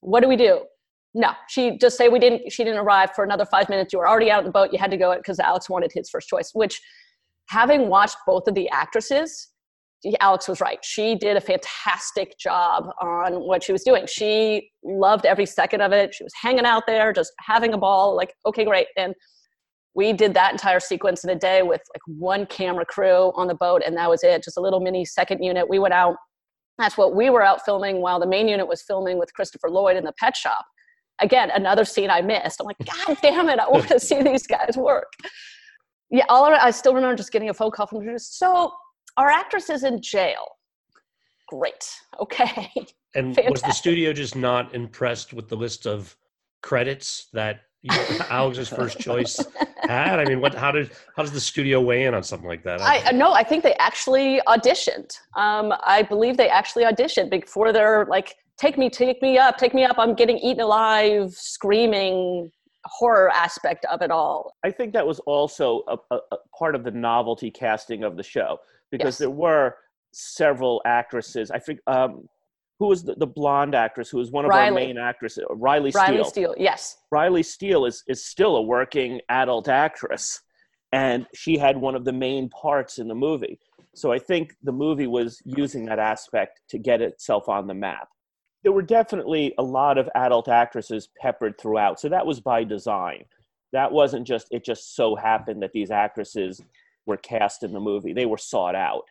What do we do? no she just say we didn't she didn't arrive for another five minutes you were already out of the boat you had to go because alex wanted his first choice which having watched both of the actresses alex was right. She did a fantastic job on what she was doing. She loved every second of it. She was hanging out there just having a ball like okay great. And we did that entire sequence in a day with like one camera crew on the boat and that was it. Just a little mini second unit. We went out that's what we were out filming while the main unit was filming with christopher lloyd in the pet shop. Again, another scene I missed. I'm like, God damn it, I want to *laughs* see these guys work. Yeah, all I, I still remember just getting a phone call from the So our actress is in jail. Great. Okay. *laughs* And Fantastic. was the studio just not impressed with the list of credits that you know, *laughs* Alex's first choice had? I mean, what? How did? How does the studio weigh in on something like that? I, I no, I think they actually auditioned. Um, I believe they actually auditioned before they're like take me, take me up, take me up. I'm getting eaten alive, screaming horror aspect of it all. I think that was also a, a, a part of the novelty casting of the show because yes. there were several actresses. I think um, who was the, the, blonde actress who was one of Riley. our main actresses, Riley Steele. Riley Steele, yes. Riley Steele is is still a working adult actress, and she had one of the main parts in the movie. So I think the movie was using that aspect to get itself on the map there were definitely a lot of adult actresses peppered throughout. So that was by design. That wasn't just, it just so happened that these actresses were cast in the movie. They were sought out.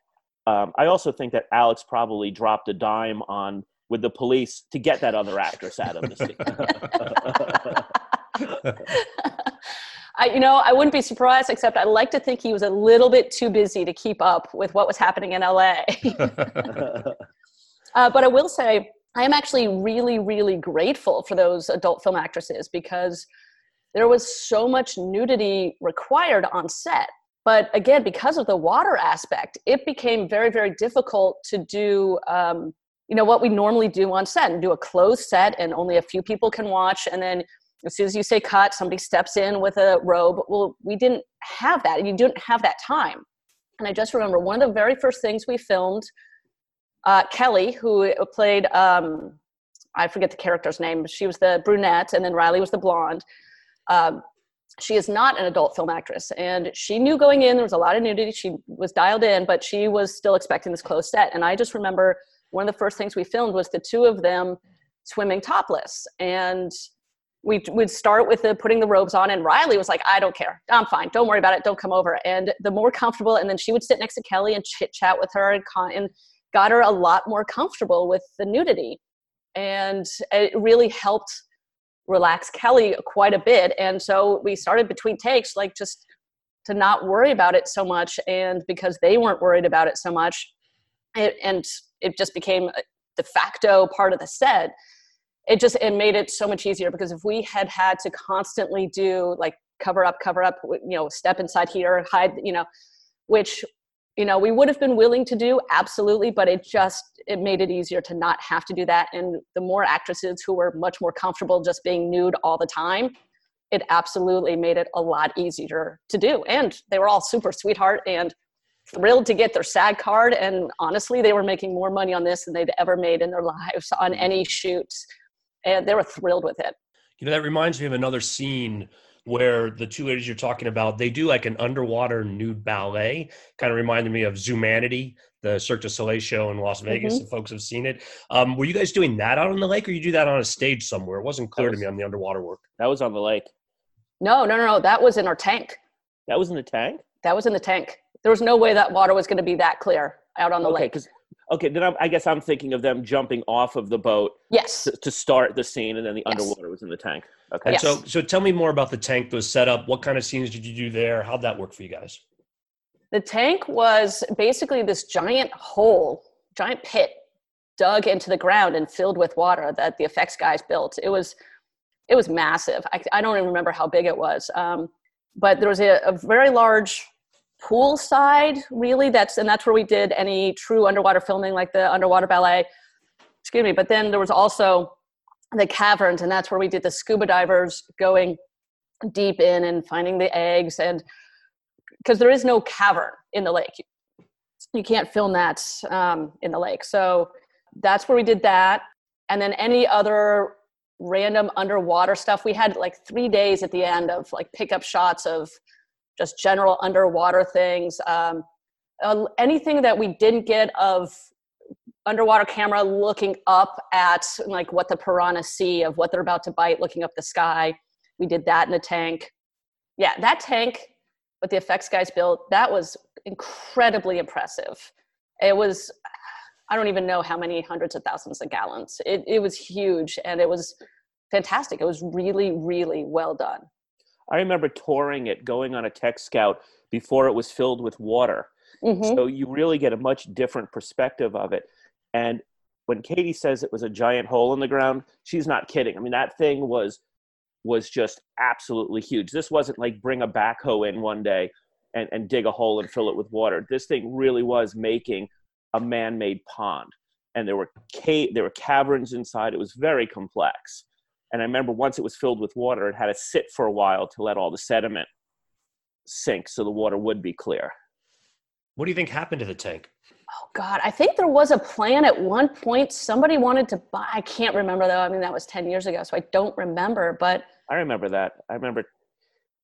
Um, I also think that Alex probably dropped a dime on with the police to get that other actress out of the scene. *laughs* I, you know, I wouldn't be surprised, except I like to think he was a little bit too busy to keep up with what was happening in LA. *laughs* uh, but I will say, I am actually really, really grateful for those adult film actresses because there was so much nudity required on set. But again, because of the water aspect, it became very, very difficult to do, um, you know, what we normally do on set and do a closed set and only a few people can watch. And then as soon as you say cut, somebody steps in with a robe. Well, we didn't have that. and You didn't have that time. And I just remember one of the very first things we filmed uh, Kelly, who played, um, I forget the character's name, she was the brunette, and then Riley was the blonde. Um, she is not an adult film actress, and she knew going in there was a lot of nudity. She was dialed in, but she was still expecting this closed set. And I just remember one of the first things we filmed was the two of them swimming topless, and we would start with the putting the robes on and riley was like i don't care i'm fine don't worry about it don't come over and the more comfortable and then she would sit next to kelly and chit chat with her and, con- and got her a lot more comfortable with the nudity. And it really helped relax Kelly quite a bit. And so we started between takes, like just to not worry about it so much. And because they weren't worried about it so much, it, and it just became de facto part of the set. It just it made it so much easier because if we had had to constantly do like cover up, cover up, you know, step inside here, hide, you know, which you know we would have been willing to do absolutely but it just it made it easier to not have to do that. And the more actresses who were much more comfortable just being nude all the time it absolutely made it a lot easier to do. And they were all super sweetheart and thrilled to get their sag card. And honestly they were making more money on this than they'd ever made in their *laughs* lives on any shoot and they were thrilled with it. You know that reminds me of another scene where the two ladies you're talking about they do like an underwater nude ballet. Kind of reminded me of zumanity the cirque du soleil show in las vegas mm-hmm. if folks have seen it. Um, were you guys doing that out on the lake or you do that on a stage somewhere? It wasn't clear was, to me on the underwater work. That was on the lake. No no no no that was in our tank. That was in the tank? That was in the tank. There was no way that water was going to be that clear out on the okay, lake. Because okay, then I'm, I guess I'm thinking of them jumping off of the boat Yes. to, to start the scene, and then the Yes. underwater was in the tank. Okay. And Yes. so, so tell me more about the tank that was set up. What kind of scenes did you do there? How'd that work for you guys? The tank was basically this giant hole, giant pit dug into the ground and filled with water that the effects guys built. It was it was massive. I, I don't even remember how big it was. Um, but there was a, a very large pool side, really. That's and that's where we did any true underwater filming, like the underwater ballet. Excuse me. But then there was also the caverns, and that's where we did the scuba divers going deep in and finding the eggs and because there is no cavern in the lake. You can't film that um, in the lake. So that's where we did that. And then any other random underwater stuff, we had like three days at the end of like pickup shots of just general underwater things. Um, uh, anything that we didn't get of underwater camera looking up at like what the piranha see of what they're about to bite, looking up the sky. We did that in the tank. Yeah, that tank what the effects guys built that was incredibly impressive it was i don't even know how many hundreds of thousands of gallons it, it was huge and it was fantastic it was really really well done I remember touring it, going on a tech scout before it was filled with water. Mhm. So you really get a much different perspective of it. And when Katie says it was a giant hole in the ground, she's not kidding. I mean, that thing was was just absolutely huge. This wasn't like bring a backhoe in one day and, and dig a hole and fill it with water. This thing really was making a man-made pond. And there were cave, there were caverns inside. It was very complex. And I remember once it was filled with water, it had to sit for a while to let all the sediment sink so the water would be clear. What do you think happened to the tank? oh god i think there was a plan at one point somebody wanted to buy i can't remember though i mean that was 10 years ago so i don't remember but I remember that. I remember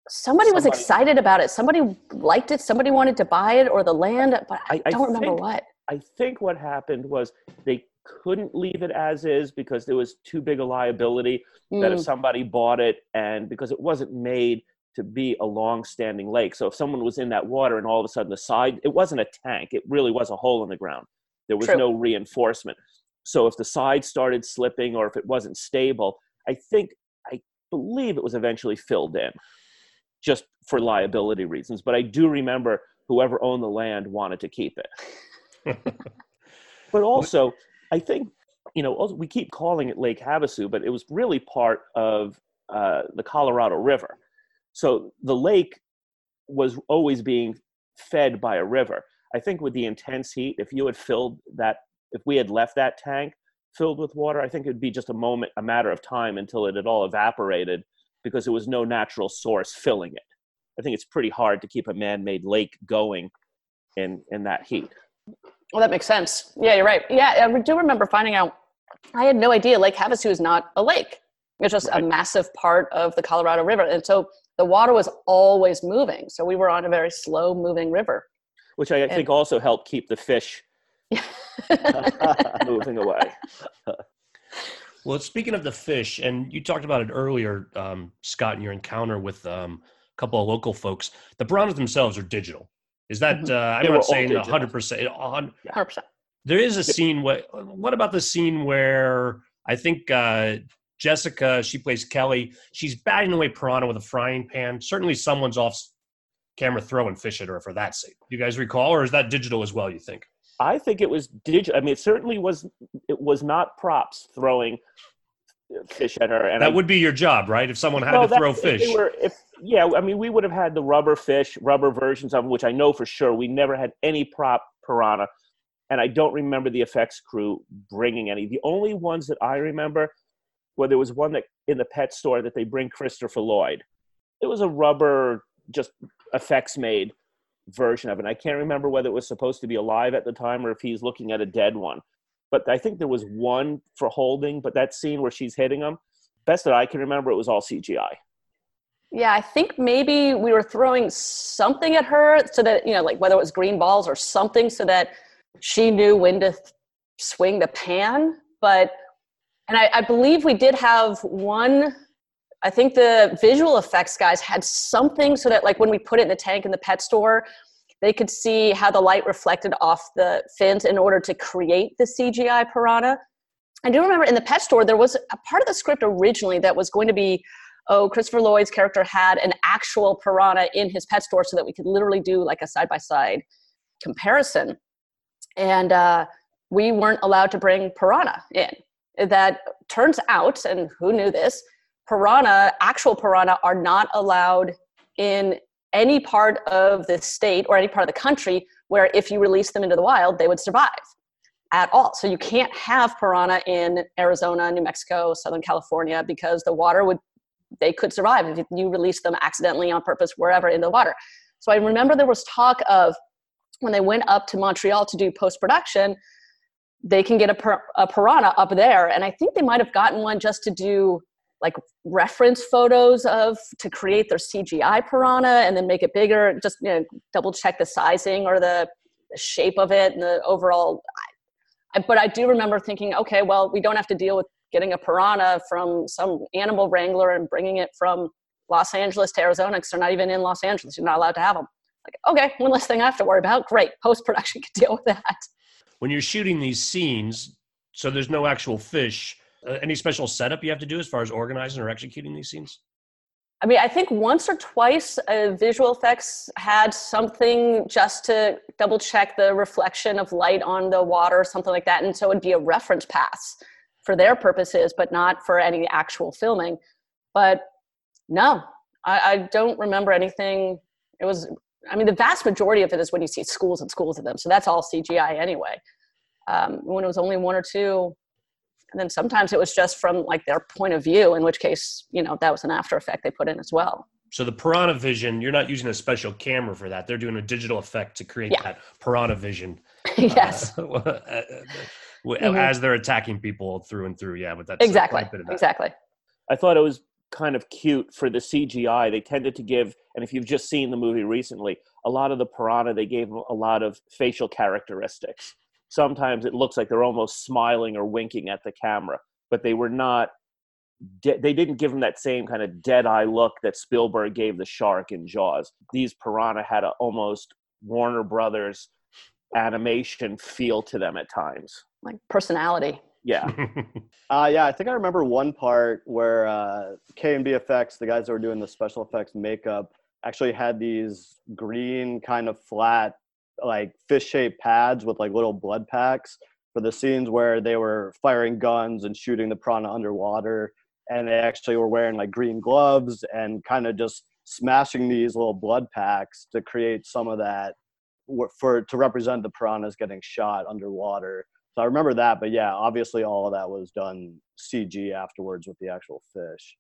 somebody, was excited about it somebody liked it somebody wanted to buy it or the land but i, I- I don't remember think- what I think what happened was they couldn't leave it as is because there was too big a liability that if Mm, somebody bought it and because it wasn't made to be a long-standing lake. So if someone was in that water and all of a sudden the side, it wasn't a tank. It really was a hole in the ground. There was True. no reinforcement. So if the side started slipping or if it wasn't stable, I think I believe it was eventually filled in just for liability reasons. But I do remember whoever owned the land wanted to keep it. *laughs* But also, I think you know we keep calling it Lake Havasu, but it was really part of uh, the Colorado River. So the lake was always being fed by a river. I think with the intense heat, if you had filled that, if we had left that tank filled with water, I think it would be just a moment, a matter of time until it had all evaporated because there was no natural source filling it. I think it's pretty hard to keep a man-made lake going in in that heat. Well, that makes sense. Yeah, you're right. Yeah, I do remember finding out. I had no idea Lake Havasu is not a lake. It's just Right. a massive part of the Colorado River, and so the water was always moving. So we were on a very slow-moving river. which I think also helped keep the fish *laughs* moving away. Well, speaking of the fish, and you talked about it earlier, um, Scott, in your encounter with um, a couple of local folks, the piranhas themselves are digital. Is that, Mhm. uh, I'm They not saying 100%. Hundred percent. There is a scene where, what about the scene where I think uh, Jessica, she plays Kelly, she's batting away piranha with a frying pan. Certainly someone's off camera throwing fish at her for that scene. You guys recall, or is that digital as well, you think? I think it was digital. I mean, it certainly was. It was not props throwing fish at her, and that I, would be your job, right? If someone had well, to that- throw if they fish. were- if yeah, I mean, we would have had the rubber fish, rubber versions of them, which I know for sure. We never had any prop piranha, and I don't remember the effects crew bringing any. The only ones that I remember, well, there was one that in the pet store that they bring Christopher Lloyd. It was a rubber, just effects made version of it. I can't remember whether it was supposed to be alive at the time or if he's looking at a dead one. But I think there was one for holding, but that scene where she's hitting him, best that I can remember, it was all CGI. Yeah, I think maybe we were throwing something at her so that, you know, like whether it was green balls or something so that she knew when to th- swing the pan. But, and I, I believe we did have one, I think the visual effects guys had something so that, like, when we put it in the tank in the pet store, they could see how the light reflected off the fins in order to create the CGI piranha. I do remember in the pet store there was a part of the script originally that was going to be oh Christopher Lloyd's character had an actual piranha in his pet store so that we could literally do like a side by side comparison and uh, we weren't allowed to bring piranha in that turns out and who knew this piranha actual piranha are not allowed in any part of the state or any part of the country where if you release them into the wild they would survive at all. So you can't have piranha in Arizona, New Mexico, Southern California because the water would they could survive if you release them accidentally on purpose wherever in the water. So I remember there was talk of when they went up to Montreal to do post production, they can get a, a piranha up there, and I think they might have gotten one just to do like reference photos of to create their CGI piranha and then make it bigger. Just you know, double check the sizing or the, the shape of it and the overall I, but I do remember thinking, okay, well, we don't have to deal with getting a piranha from some animal wrangler and bringing it from Los Angeles to Arizona because they're not even in Los Angeles. You're not allowed to have them. Like, okay, one less thing I have to worry about. Great, post production *laughs* can deal with that. When you're shooting these scenes, so there's no actual fish. Uh, any special setup you have to do as far as organizing or executing these scenes? I mean, I think once or twice uh, visual effects had something just to double check the reflection of light on the water, something like that. And so it'd be a reference pass for their purposes, but not for any actual filming. But no, I, I don't remember anything. It was, I mean, the vast majority of it is when you see schools and schools of them. So that's all CGI anyway. Um, when it was only one or two, and then sometimes it was just from like their point of view in which case you know that was an after effect they put in as well so the piranha vision you're not using a special camera for that they're doing a digital effect to create yeah. that piranha vision *laughs* yes *laughs* uh, mm-hmm. as they're attacking people through and through yeah but that's exactly exactly i thought it was kind of cute for the cgi they tended to give and if you've just seen the movie recently a lot of the piranha they gave them a lot of facial characteristics sometimes it looks like they're almost smiling or winking at the camera, but they were not. De- they didn't give them that same kind of dead eye look that Spielberg gave the shark in Jaws. These piranha had a almost Warner Brothers animation feel to them at times, like personality. Yeah. *laughs* uh, yeah, I think I remember one part where uh, KNB effects, the guys that were doing the special effects makeup, actually had these green kind of flat like fish shaped pads with like little blood packs for the scenes where they were firing guns and shooting the piranha underwater and they actually were wearing like green gloves and kind of just smashing these little blood packs to create some of that for to represent the piranhas getting shot underwater so i remember that but yeah obviously all of that was done cg afterwards with the actual fish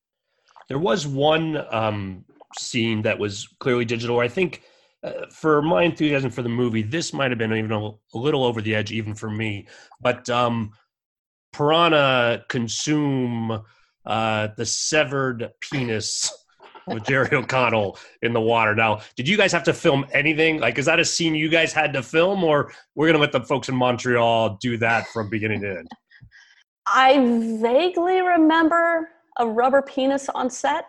there was one um, scene that was clearly digital i think uh, for my enthusiasm for the movie, this might have been even a, a little over the edge, even for me. But um, Piranha consume uh, the severed penis of Jerry O'Connell in the water. Now, did you guys have to film anything? Like, is that a scene you guys had to film, or we're gonna let the folks in Montreal do that from beginning to end? I vaguely remember a rubber penis on set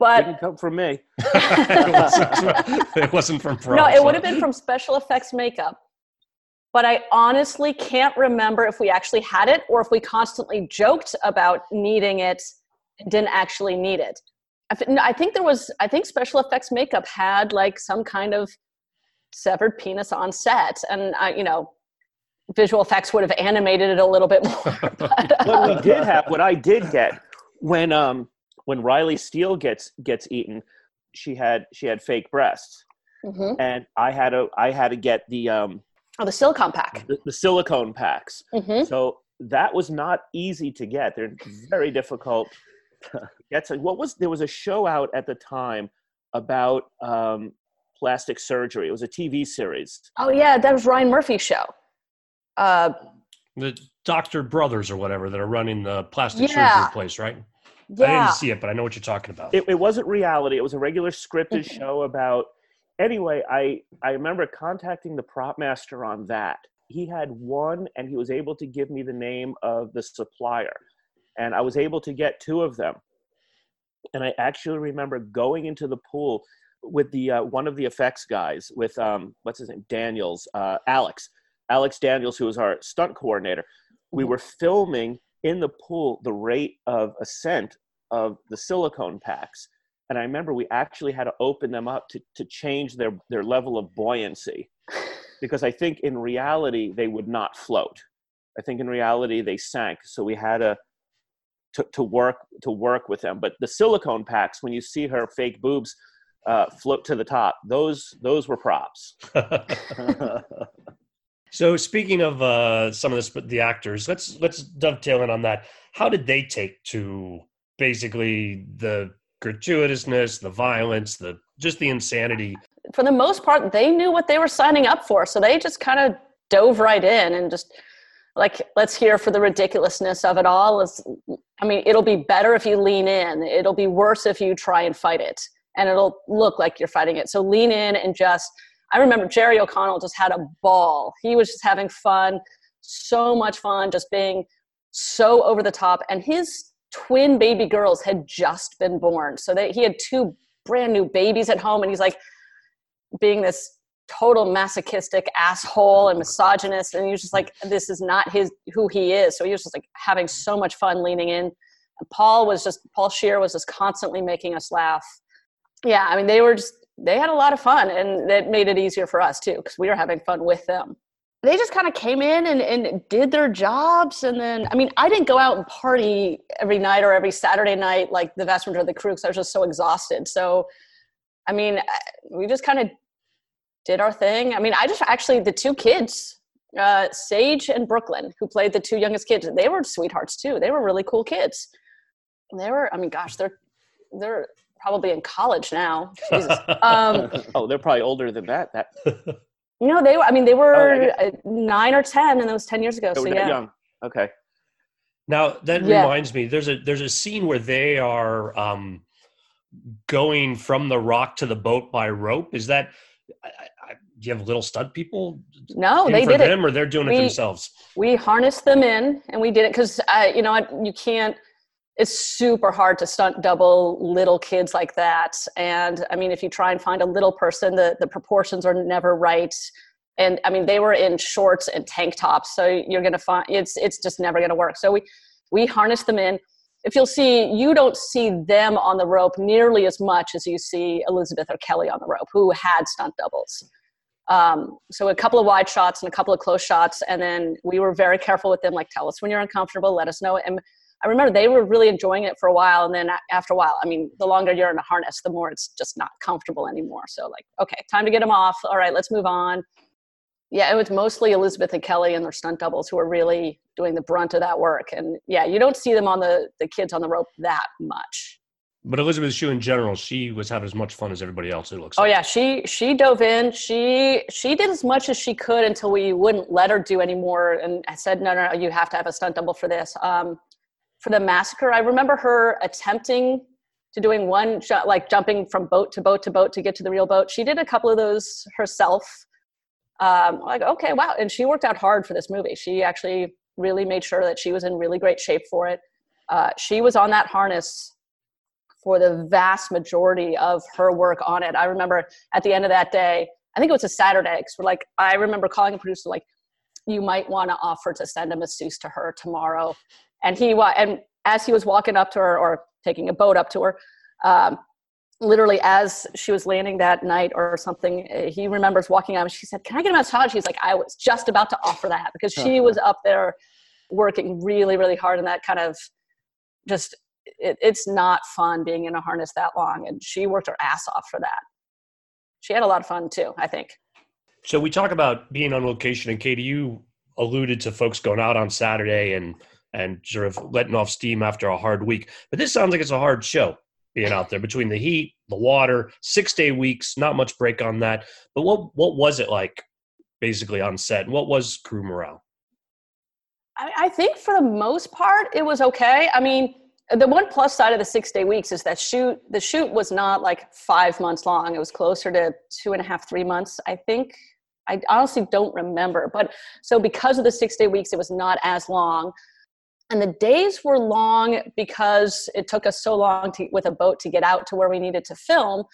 but It didn't come from me. *laughs* it, wasn't, from No, it would have been from special effects makeup. But I honestly can't remember if we actually had it or if we constantly joked about needing it and didn't actually need it. I think there was, I think special effects makeup had like some kind of severed penis on set. And, I, you know, visual effects would have animated it a little bit more. *laughs* But, what we *laughs* did have, what I did get when, um, when Riley Steele gets gets eaten, she had she had fake breasts, mm-hmm. and I had to I had to get the um oh the silicone pack the, the silicone packs. Mm-hmm. So that was not easy to get. They're very difficult. Get what was there was a show out at the time about um, plastic surgery. It was a TV series. Oh yeah, that was Ryan Murphy's show. Uh, the Doctor Brothers or whatever that are running the plastic yeah. surgery place, right? Yeah. I didn't see it, but I know what you're talking about. It, it wasn't reality. It was a regular scripted mm-hmm. show about. Anyway, I I remember contacting the prop master on that. He had one, and he was able to give me the name of the supplier, and I was able to get two of them. And I actually remember going into the pool with the uh, one of the effects guys with um, what's his name Daniels uh, Alex Alex Daniels who was our stunt coordinator. We Mm-hmm. were filming in the pool the rate of ascent of the silicone packs, and I remember we actually had to open them up to to change their their level of buoyancy *laughs* because I think in reality they would not float. I think in reality they sank. So we had to to, to work to work with them. But the silicone packs, when you see her fake boobs uh, float to the top, those those were props. *laughs* *laughs* so speaking of uh, some of this, the actors, let's let's dovetail in on that. How did they take to basically the gratuitousness, the violence, the just the insanity? For the most part, they knew what they were signing up for, so they just kind of dove right in and just like let's hear for the ridiculousness of it all. Let's, I mean, it'll be better if you lean in. It'll be worse if you try and fight it, and it'll look like you're fighting it. So lean in and just. I remember Jerry O'Connell just had a ball. He was just having fun, so much fun, just being so over the top. And his twin baby girls had just been born, so that he had two brand new babies at home, and he's like being this total masochistic asshole and misogynist and he was just like this is not his who he is. So he was just like having so much fun leaning in. And paul was just paul scheer was just constantly making us laugh. Yeah i mean they were just they had a lot of fun and that made it easier for us too because we were having fun with them. They just kind of came in and, and did their jobs and then i mean i didn't go out and party every night or every saturday night like the vast majority of the crew because i was just so exhausted. So i mean we just kind of did our thing. I mean, I just actually the two kids, uh, Sage and Brooklyn, who played the two youngest kids, they were sweethearts too. They were really cool kids. They were, I mean, gosh, they're they're probably in college now. Jesus. *laughs* Um, Oh, they're probably older than that. That *laughs* you know, they were. I mean, they Oh, were I uh, nine or ten, and that was ten years ago. they So were yeah, young. Okay. Now that Yeah. reminds me, there's a there's a scene where they are um, going from the rock to the boat by rope. Is that? Do you have little stud people? no, they did it. them, or they're doing it themselves. we harnessed them in and we did it because uh, you know you can't it's super hard to stunt double little kids like that and i mean if you try and find a little person the, the proportions are never right and i mean they were in shorts and tank tops so you're gonna find it's it's just never gonna work so we we harnessed them in if you'll see you don't see them on the rope nearly as much as you see elisabeth or kelly on the rope who had stunt doubles um, so a couple of wide shots and a couple of close shots, and then we were very careful with them. Like, tell us when you're uncomfortable, let us know. And I remember they were really enjoying it for a while, and then after a while, I mean, the longer you're in a harness, the more it's just not comfortable anymore. So like, okay, time to get them off. All right, let's move on. Yeah, it was mostly Elisabeth and Kelly and their stunt doubles who were really doing the brunt of that work. And yeah, you don't see them on the the kids on the rope that much. But Elisabeth Shue in general, she was having as much fun as everybody else. It looks. Like. Oh like. yeah, she she dove in. She she did as much as she could until we wouldn't let her do anymore. And I said, no, no, no, you have to have a stunt double for this. Um, for the massacre, I remember her attempting to doing one shot, like jumping from boat to boat to boat to get to the real boat. She did a couple of those herself. Um, like okay, wow, and she worked out hard for this movie. She actually really made sure that she was in really great shape for it. Uh, she was on that harness for the vast majority of her work on it. I remember at the end of that day, I think it was a Saturday, because we're like, I remember calling a producer like, you might want to offer to send a masseuse to her tomorrow. And he wa- and as he was walking up to her or taking a boat up to her, um, literally as she was landing that night or something, uh, he remembers walking up and she said, Can I get a massage? He's like, I was just about to offer that because she was up there working really, really hard and that kind of just it, it's not fun being in a harness that long and she worked her ass off for that she had a lot of fun too i think So we talk about being on location, and Katie, you alluded to folks going out on Saturday and and sort of letting off steam after a hard week. But this sounds like it's a hard show being out there between the heat, the water, six day weeks, not much break on that. But what what was it like basically on set? And what was crew morale? I, I think for the most part it was okay i mean the one plus side of the six day weeks is that shoot the shoot was not like five months long. It was closer to two and a half three months i think. I honestly don't remember. But so because of the six day weeks it was not as long. And the days were long because it took us so long to with a boat to get out to where we needed to film.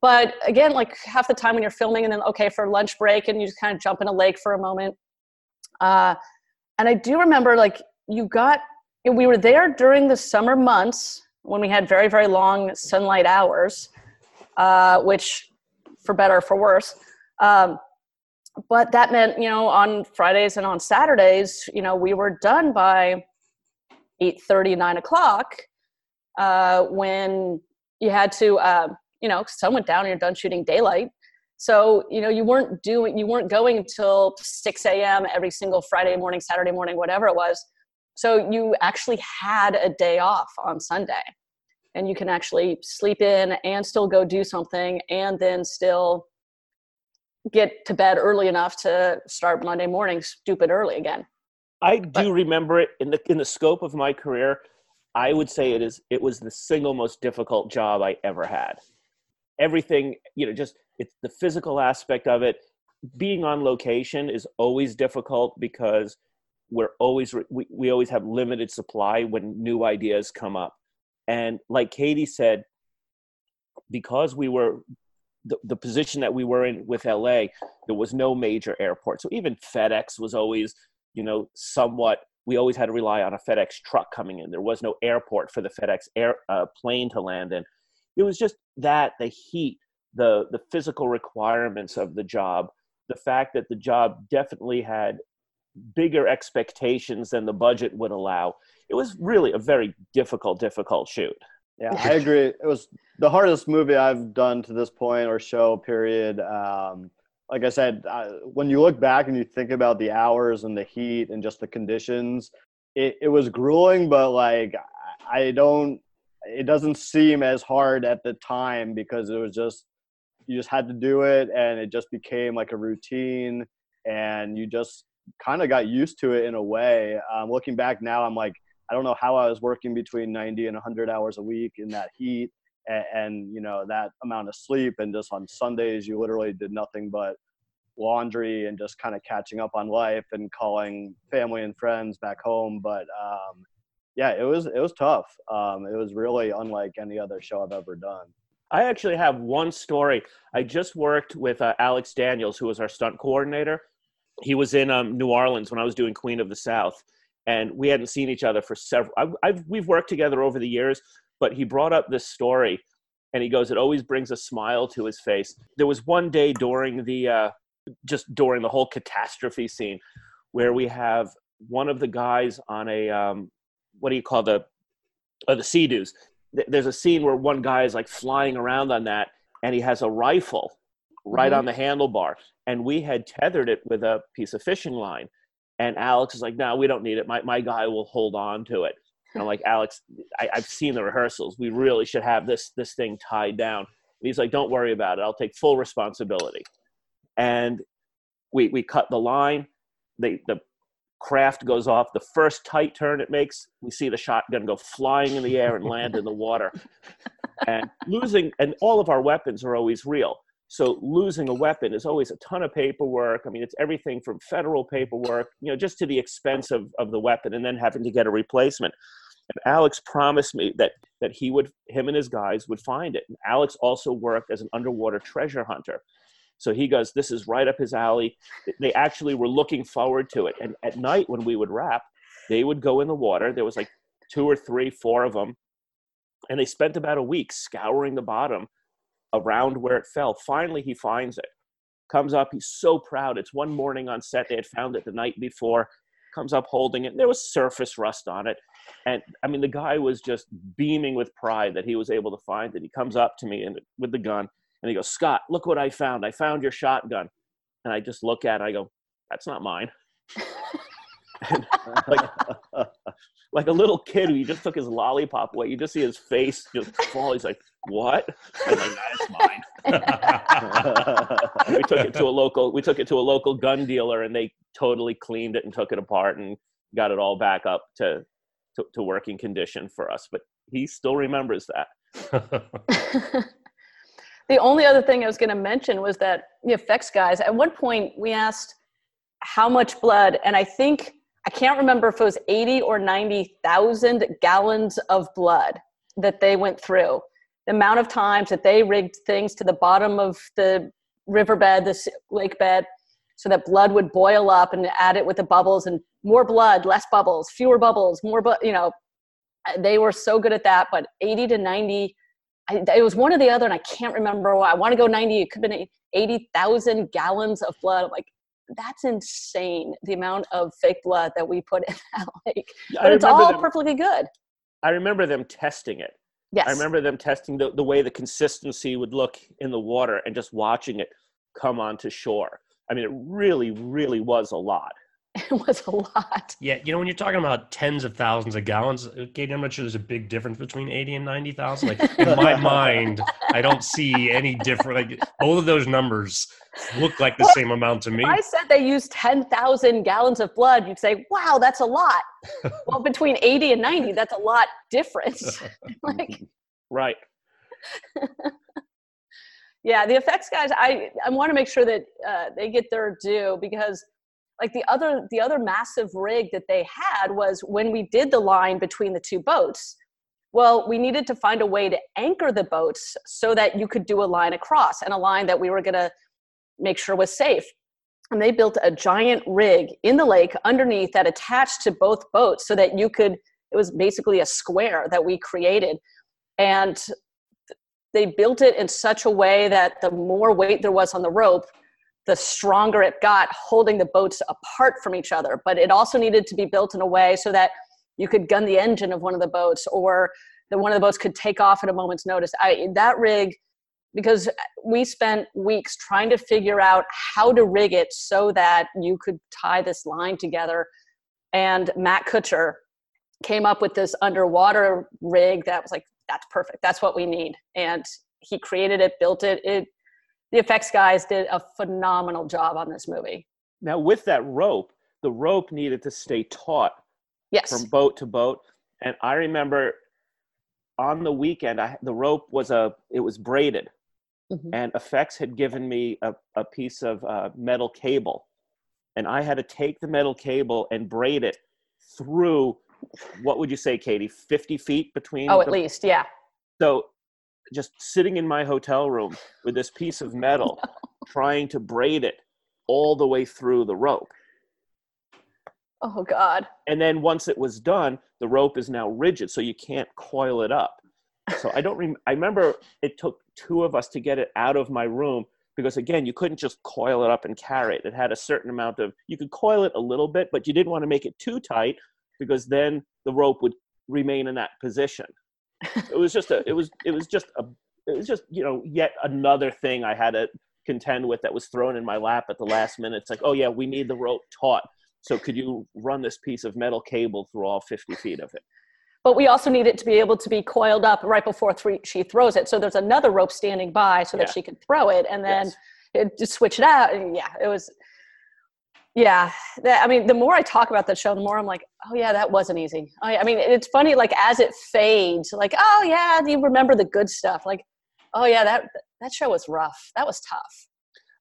But again, like half the time when you're filming, and then okay for lunch break, and you just kind of jump in a lake for a moment. Uh, and I do remember like you got we were there during the summer months when we had very very long sunlight hours, uh, which for better or for worse. Um, but that meant you know on fridays and on saturdays you know we were done by 8 30 9 o'clock uh, when you had to uh, you know sun went down and you're done shooting daylight so you know you weren't doing you weren't going until 6 a.m every single friday morning saturday morning whatever it was so you actually had a day off on sunday and you can actually sleep in and still go do something and then still get to bed early enough to start Monday morning stupid early again. I do but, remember it in the in the scope of my career. I would say it is it was the single most difficult job I ever had. Everything, you know, just it's the physical aspect of it. Being on location is always difficult because we're always we, we always have limited supply when new ideas come up. And like Katie said, because we were the, the position that we were in with LA, there was no major airport. So even FedEx was always, you know, somewhat. We always had to rely on a FedEx truck coming in. There was no airport for the FedEx air uh, plane to land in. It was just that the heat, the the physical requirements of the job, the fact that the job definitely had bigger expectations than the budget would allow. It was really a very difficult, difficult shoot. Yeah, *laughs* I agree. It was the hardest movie I've done to this point or show period. Um, like I said, I, when you look back and you think about the hours and the heat and just the conditions, it, it was grueling, but like I don't, it doesn't seem as hard at the time because it was just, you just had to do it and it just became like a routine and you just kind of got used to it in a way. Um, looking back now, I'm like, I don't know how I was working between 90 and 100 hours a week in that heat and, and, you know that amount of sleep and just on Sundays you literally did nothing but laundry and just kind of catching up on life and calling family and friends back home but um, yeah it was it was tough um, it was really unlike any other show I've ever done I actually have one story. I just worked with uh, Alex Daniels, who was our stunt coordinator. He was in um, New Orleans when I was doing Queen of the South, and we hadn't seen each other for several. I've, I've, we've worked together over the years, but he brought up this story, and he goes, "It always brings a smile to his face." There was one day during the uh, just during the whole catastrophe scene where we have one of the guys on a um, what do you call the uh, the sea-doos. There's a scene where one guy is like flying around on that, and he has a rifle right mm-hmm. on the handlebar, and we had tethered it with a piece of fishing line and Alex is like, no, we don't need it. My, my guy will hold on to it. And I'm like, Alex, I, have seen the rehearsals. We really should have this, this thing tied down. And he's like, don't worry about it. I'll take full responsibility. And we, we cut the line. They, the craft goes off. The first tight turn it makes, we see the shotgun go flying in the air and land in the water. *laughs* And losing, and all of our weapons are always real. So losing a weapon is always a ton of paperwork. I mean, it's everything from federal paperwork, you know, just to the expense of, of the weapon and then having to get a replacement. And Alex promised me that that he would him and his guys would find it. And Alex also worked as an underwater treasure hunter. So he goes, This is right up his alley. They actually were looking forward to it. And at night when we would wrap, they would go in the water. There was like two or three, four of them. And they spent about a week scouring the bottom around where it fell. Finally, he finds it. Comes up, he's so proud. It's one morning on set. They had found it the night before. Comes up holding it. There was surface rust on it. And I mean, the guy was just beaming with pride that he was able to find it. He comes up to me and with the gun and he goes, Scott, look what I found. I found your shotgun. And I just look at it. I go, that's not mine. *laughs* like, *laughs* like a little kid who you just took his lollipop away. You just see his face just fall. He's like, "What?" I'm like, "That's mine." *laughs* we took it to a local. We took it to a local gun dealer, and they totally cleaned it and took it apart and got it all back up to to, to working condition for us. But he still remembers that. *laughs* the only other thing I was going to mention was that the effects guys. At one point, we asked how much blood, and I think I can't remember if it was 80 or 90,000 gallons of blood that they went through. the amount of times that they rigged things to the bottom of the riverbed, the lake bed, so that blood would boil up and add it with the bubbles and more blood, less bubbles, fewer bubbles, more, but you know, uh, they were so good at that. But 80 to 90, I, it was one or the other, and I can't remember. I want to go 90. It could have been 80,000 gallons of blood. I'm like, that's insane. The amount of fake blood that we put in *laughs* that lake but I it's all them- perfectly good. I remember them testing it. Yes. I remember them testing the, the way the consistency would look in the water and just watching it come onto shore. I mean, it really, really was a lot. It *laughs* was a lot. Yeah, you know, when you're talking about tens of thousands of gallons, uh, Katie, I'm not sure there's a big difference between 80 and 90,000. Like in my *laughs* mind, I don't see any different. Like both of those numbers look like the Well, same amount to me. If I said they used 10,000 gallons of blood, you'd say, wow, that's a lot. *laughs* well, between 80 and 90, that's a lot difference. like, Right. yeah, the effects guys, I, I want to make sure that uh, they get their due because like the other, the other massive rig that they had was when we did the line between the two boats, well, we needed to find a way to anchor the boats so that you could do a line across and a line that we were going to make sure was safe. And they built a giant rig in the lake underneath that attached to both boats so that you could, it was basically a square that we created. And they built it in such a way that the more weight there was on the rope, the stronger it got holding the boats apart from each other. But it also needed to be built in a way so that you could gun the engine of one of the boats or that one of the boats could take off at a moment's notice. I, that rig, because we spent weeks trying to figure out how to rig it so that you could tie this line together. And Matt Kutcher came up with this underwater rig that was like, that's perfect. That's what we need. And he created it, built it. It the effects guys did a phenomenal job on this movie. Now, with that rope, the rope needed to stay taut Yes. from boat to boat. And I remember on the weekend, I, the rope was a it was braided, Mhm. and effects had given me a, a piece of uh, metal cable, and I had to take the metal cable and braid it through. What would you say, Katie? Fifty feet between. Oh, at the- least, yeah. So, just sitting in my hotel room with this piece of metal, *laughs* trying to braid it all the way through the rope. Oh God. and then once it was done the rope is now rigid so you can't coil it up so i don't rem- i remember it took two of us to get it out of my room because again you couldn't just coil it up and carry it it had a certain amount of you could coil it a little bit but you didn't want to make it too tight because then the rope would remain in that position it was just a it was it was just a it was just you know yet another thing i had to contend with that was thrown in my lap at the last minute it's like oh yeah we need the rope taut so could you run this piece of metal cable through all 50 feet of it? But we also need it to be able to be coiled up right before three, she throws it. So there's another rope standing by so that Yeah. she can throw it and then Yes. it just switch it out. And yeah, it was. Yeah, that, I mean, the more I talk about the show, the more I'm like, oh yeah, that wasn't easy. I, I mean, it's funny, like as it fades, like, oh yeah, you remember the good stuff. Like, oh yeah, that that show was rough. That was tough.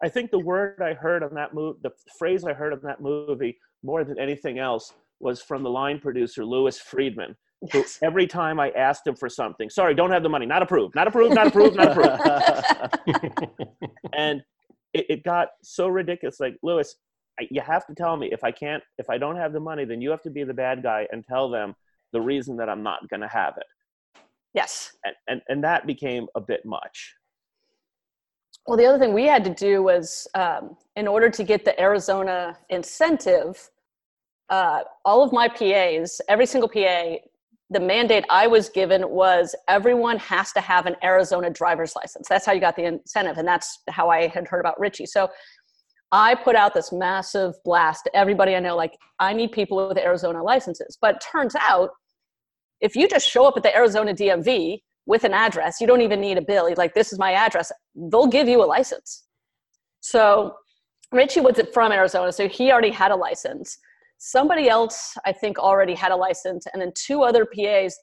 I think the word I heard on that movie, the phrase I heard on that movie more than anything else was from the line producer, Lewis Friedman. who Yes. every time I asked him for something, sorry, don't have the money, not approved, not approved, not approved, not approved. *laughs* and it, it got so ridiculous. Like Lewis, I, you have to tell me if I can't, if I don't have the money, then you have to be the bad guy and tell them the reason that I'm not going to have it. Yes. And, and and that became a bit much. Well, the other thing we had to do was, um, in order to get the Arizona incentive, uh, all of my PAs, every single PA, the mandate I was given was everyone has to have an Arizona driver's license. That's how you got the incentive, and that's how I had heard about Richie. So I put out this massive blast to everybody I know, like, I need people with Arizona licenses. But turns out, if you just show up at the Arizona DMV with an address, you don't even need a bill. You're like, this is my address. They'll give you a license. So Richie was from Arizona, so he already had a license. Somebody else, I think, already had a license, and then two other PAs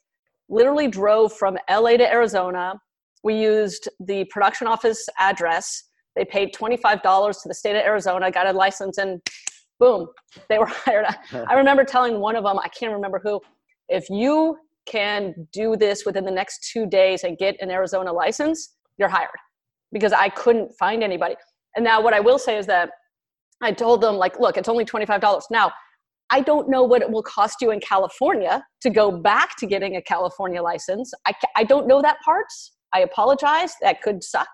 literally drove from LA to Arizona. We used the production office address. They paid $25 to the state of Arizona, got a license, and boom, they were *laughs* hired. I *laughs* remember telling one of them, I can't remember who, if you can do this within the next two days and get an Arizona license, you're hired. Because I couldn't find anybody. And now what I will say is that I told them, like, look, it's only $25. Now, I don't know what it will cost you in California to go back to getting a California license. I, I don't know that part. I apologize. That could suck.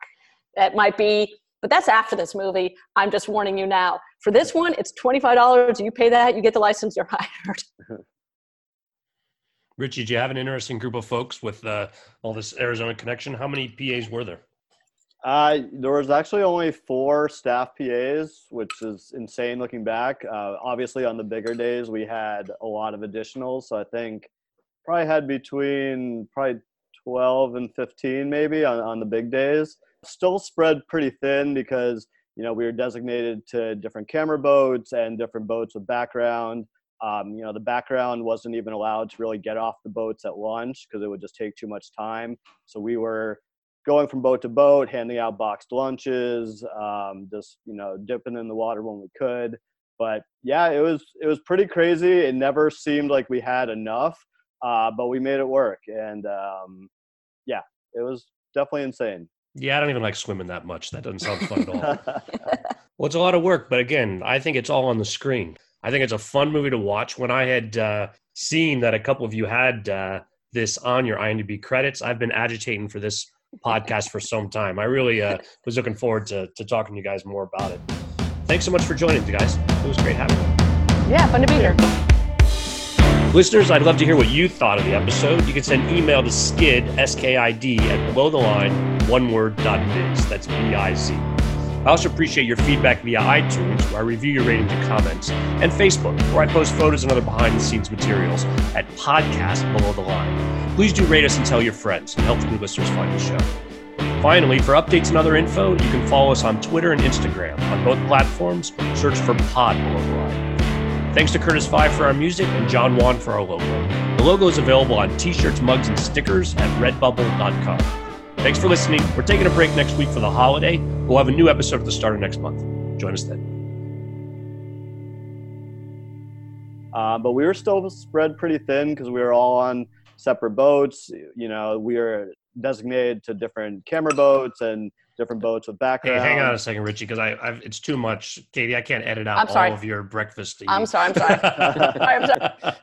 That might be, but that's after this movie. I'm just warning you now. For this one, it's $25. You pay that, you get the license, you're *laughs* hired. *laughs* Richie, do you have an interesting group of folks with uh, all this Arizona connection? How many PAs were there? Uh, there was actually only four staff PAs, which is insane looking back. Uh, obviously, on the bigger days, we had a lot of additionals. So I think probably had between probably 12 and 15 maybe on, on the big days. Still spread pretty thin because, you know, we were designated to different camera boats and different boats with background. Um, you know, the background wasn't even allowed to really get off the boats at lunch because it would just take too much time. So we were going from boat to boat, handing out boxed lunches, um, just you know, dipping in the water when we could. But yeah, it was it was pretty crazy. It never seemed like we had enough, uh, but we made it work. And um, yeah, it was definitely insane. Yeah, I don't even like swimming that much. That doesn't sound fun at all. *laughs* well, it's a lot of work, but again, I think it's all on the screen. I think it's a fun movie to watch. When I had uh, seen that a couple of you had uh, this on your IMDb credits, I've been agitating for this podcast for some time. I really uh, *laughs* was looking forward to, to talking to you guys more about it. Thanks so much for joining, you guys. It was great having you. Yeah, fun to be here. Listeners, I'd love to hear what you thought of the episode. You can send email to skid, S-K-I-D, at below the line, one word, biz. That's B-I-Z. I also appreciate your feedback via iTunes, where I review your ratings and comments, and Facebook, where I post photos and other behind the scenes materials at Podcast Below the Line. Please do rate us and tell your friends. It helps new listeners find the show. Finally, for updates and other info, you can follow us on Twitter and Instagram. On both platforms, search for Pod Below the Line. Thanks to Curtis Five for our music and John Wan for our logo. The logo is available on t shirts, mugs, and stickers at redbubble.com. Thanks for listening. We're taking a break next week for the holiday. We'll have a new episode at the start of next month. Join us then. Uh, but we were still spread pretty thin because we were all on separate boats. You know, we were designated to different camera boats and different boats with Hey, hang on a second, Richie, because I I've, it's too much. Katie, I can't edit out I'm sorry. all of your breakfast. I'm sorry, I'm sorry. *laughs* *laughs* Sorry, I'm sorry.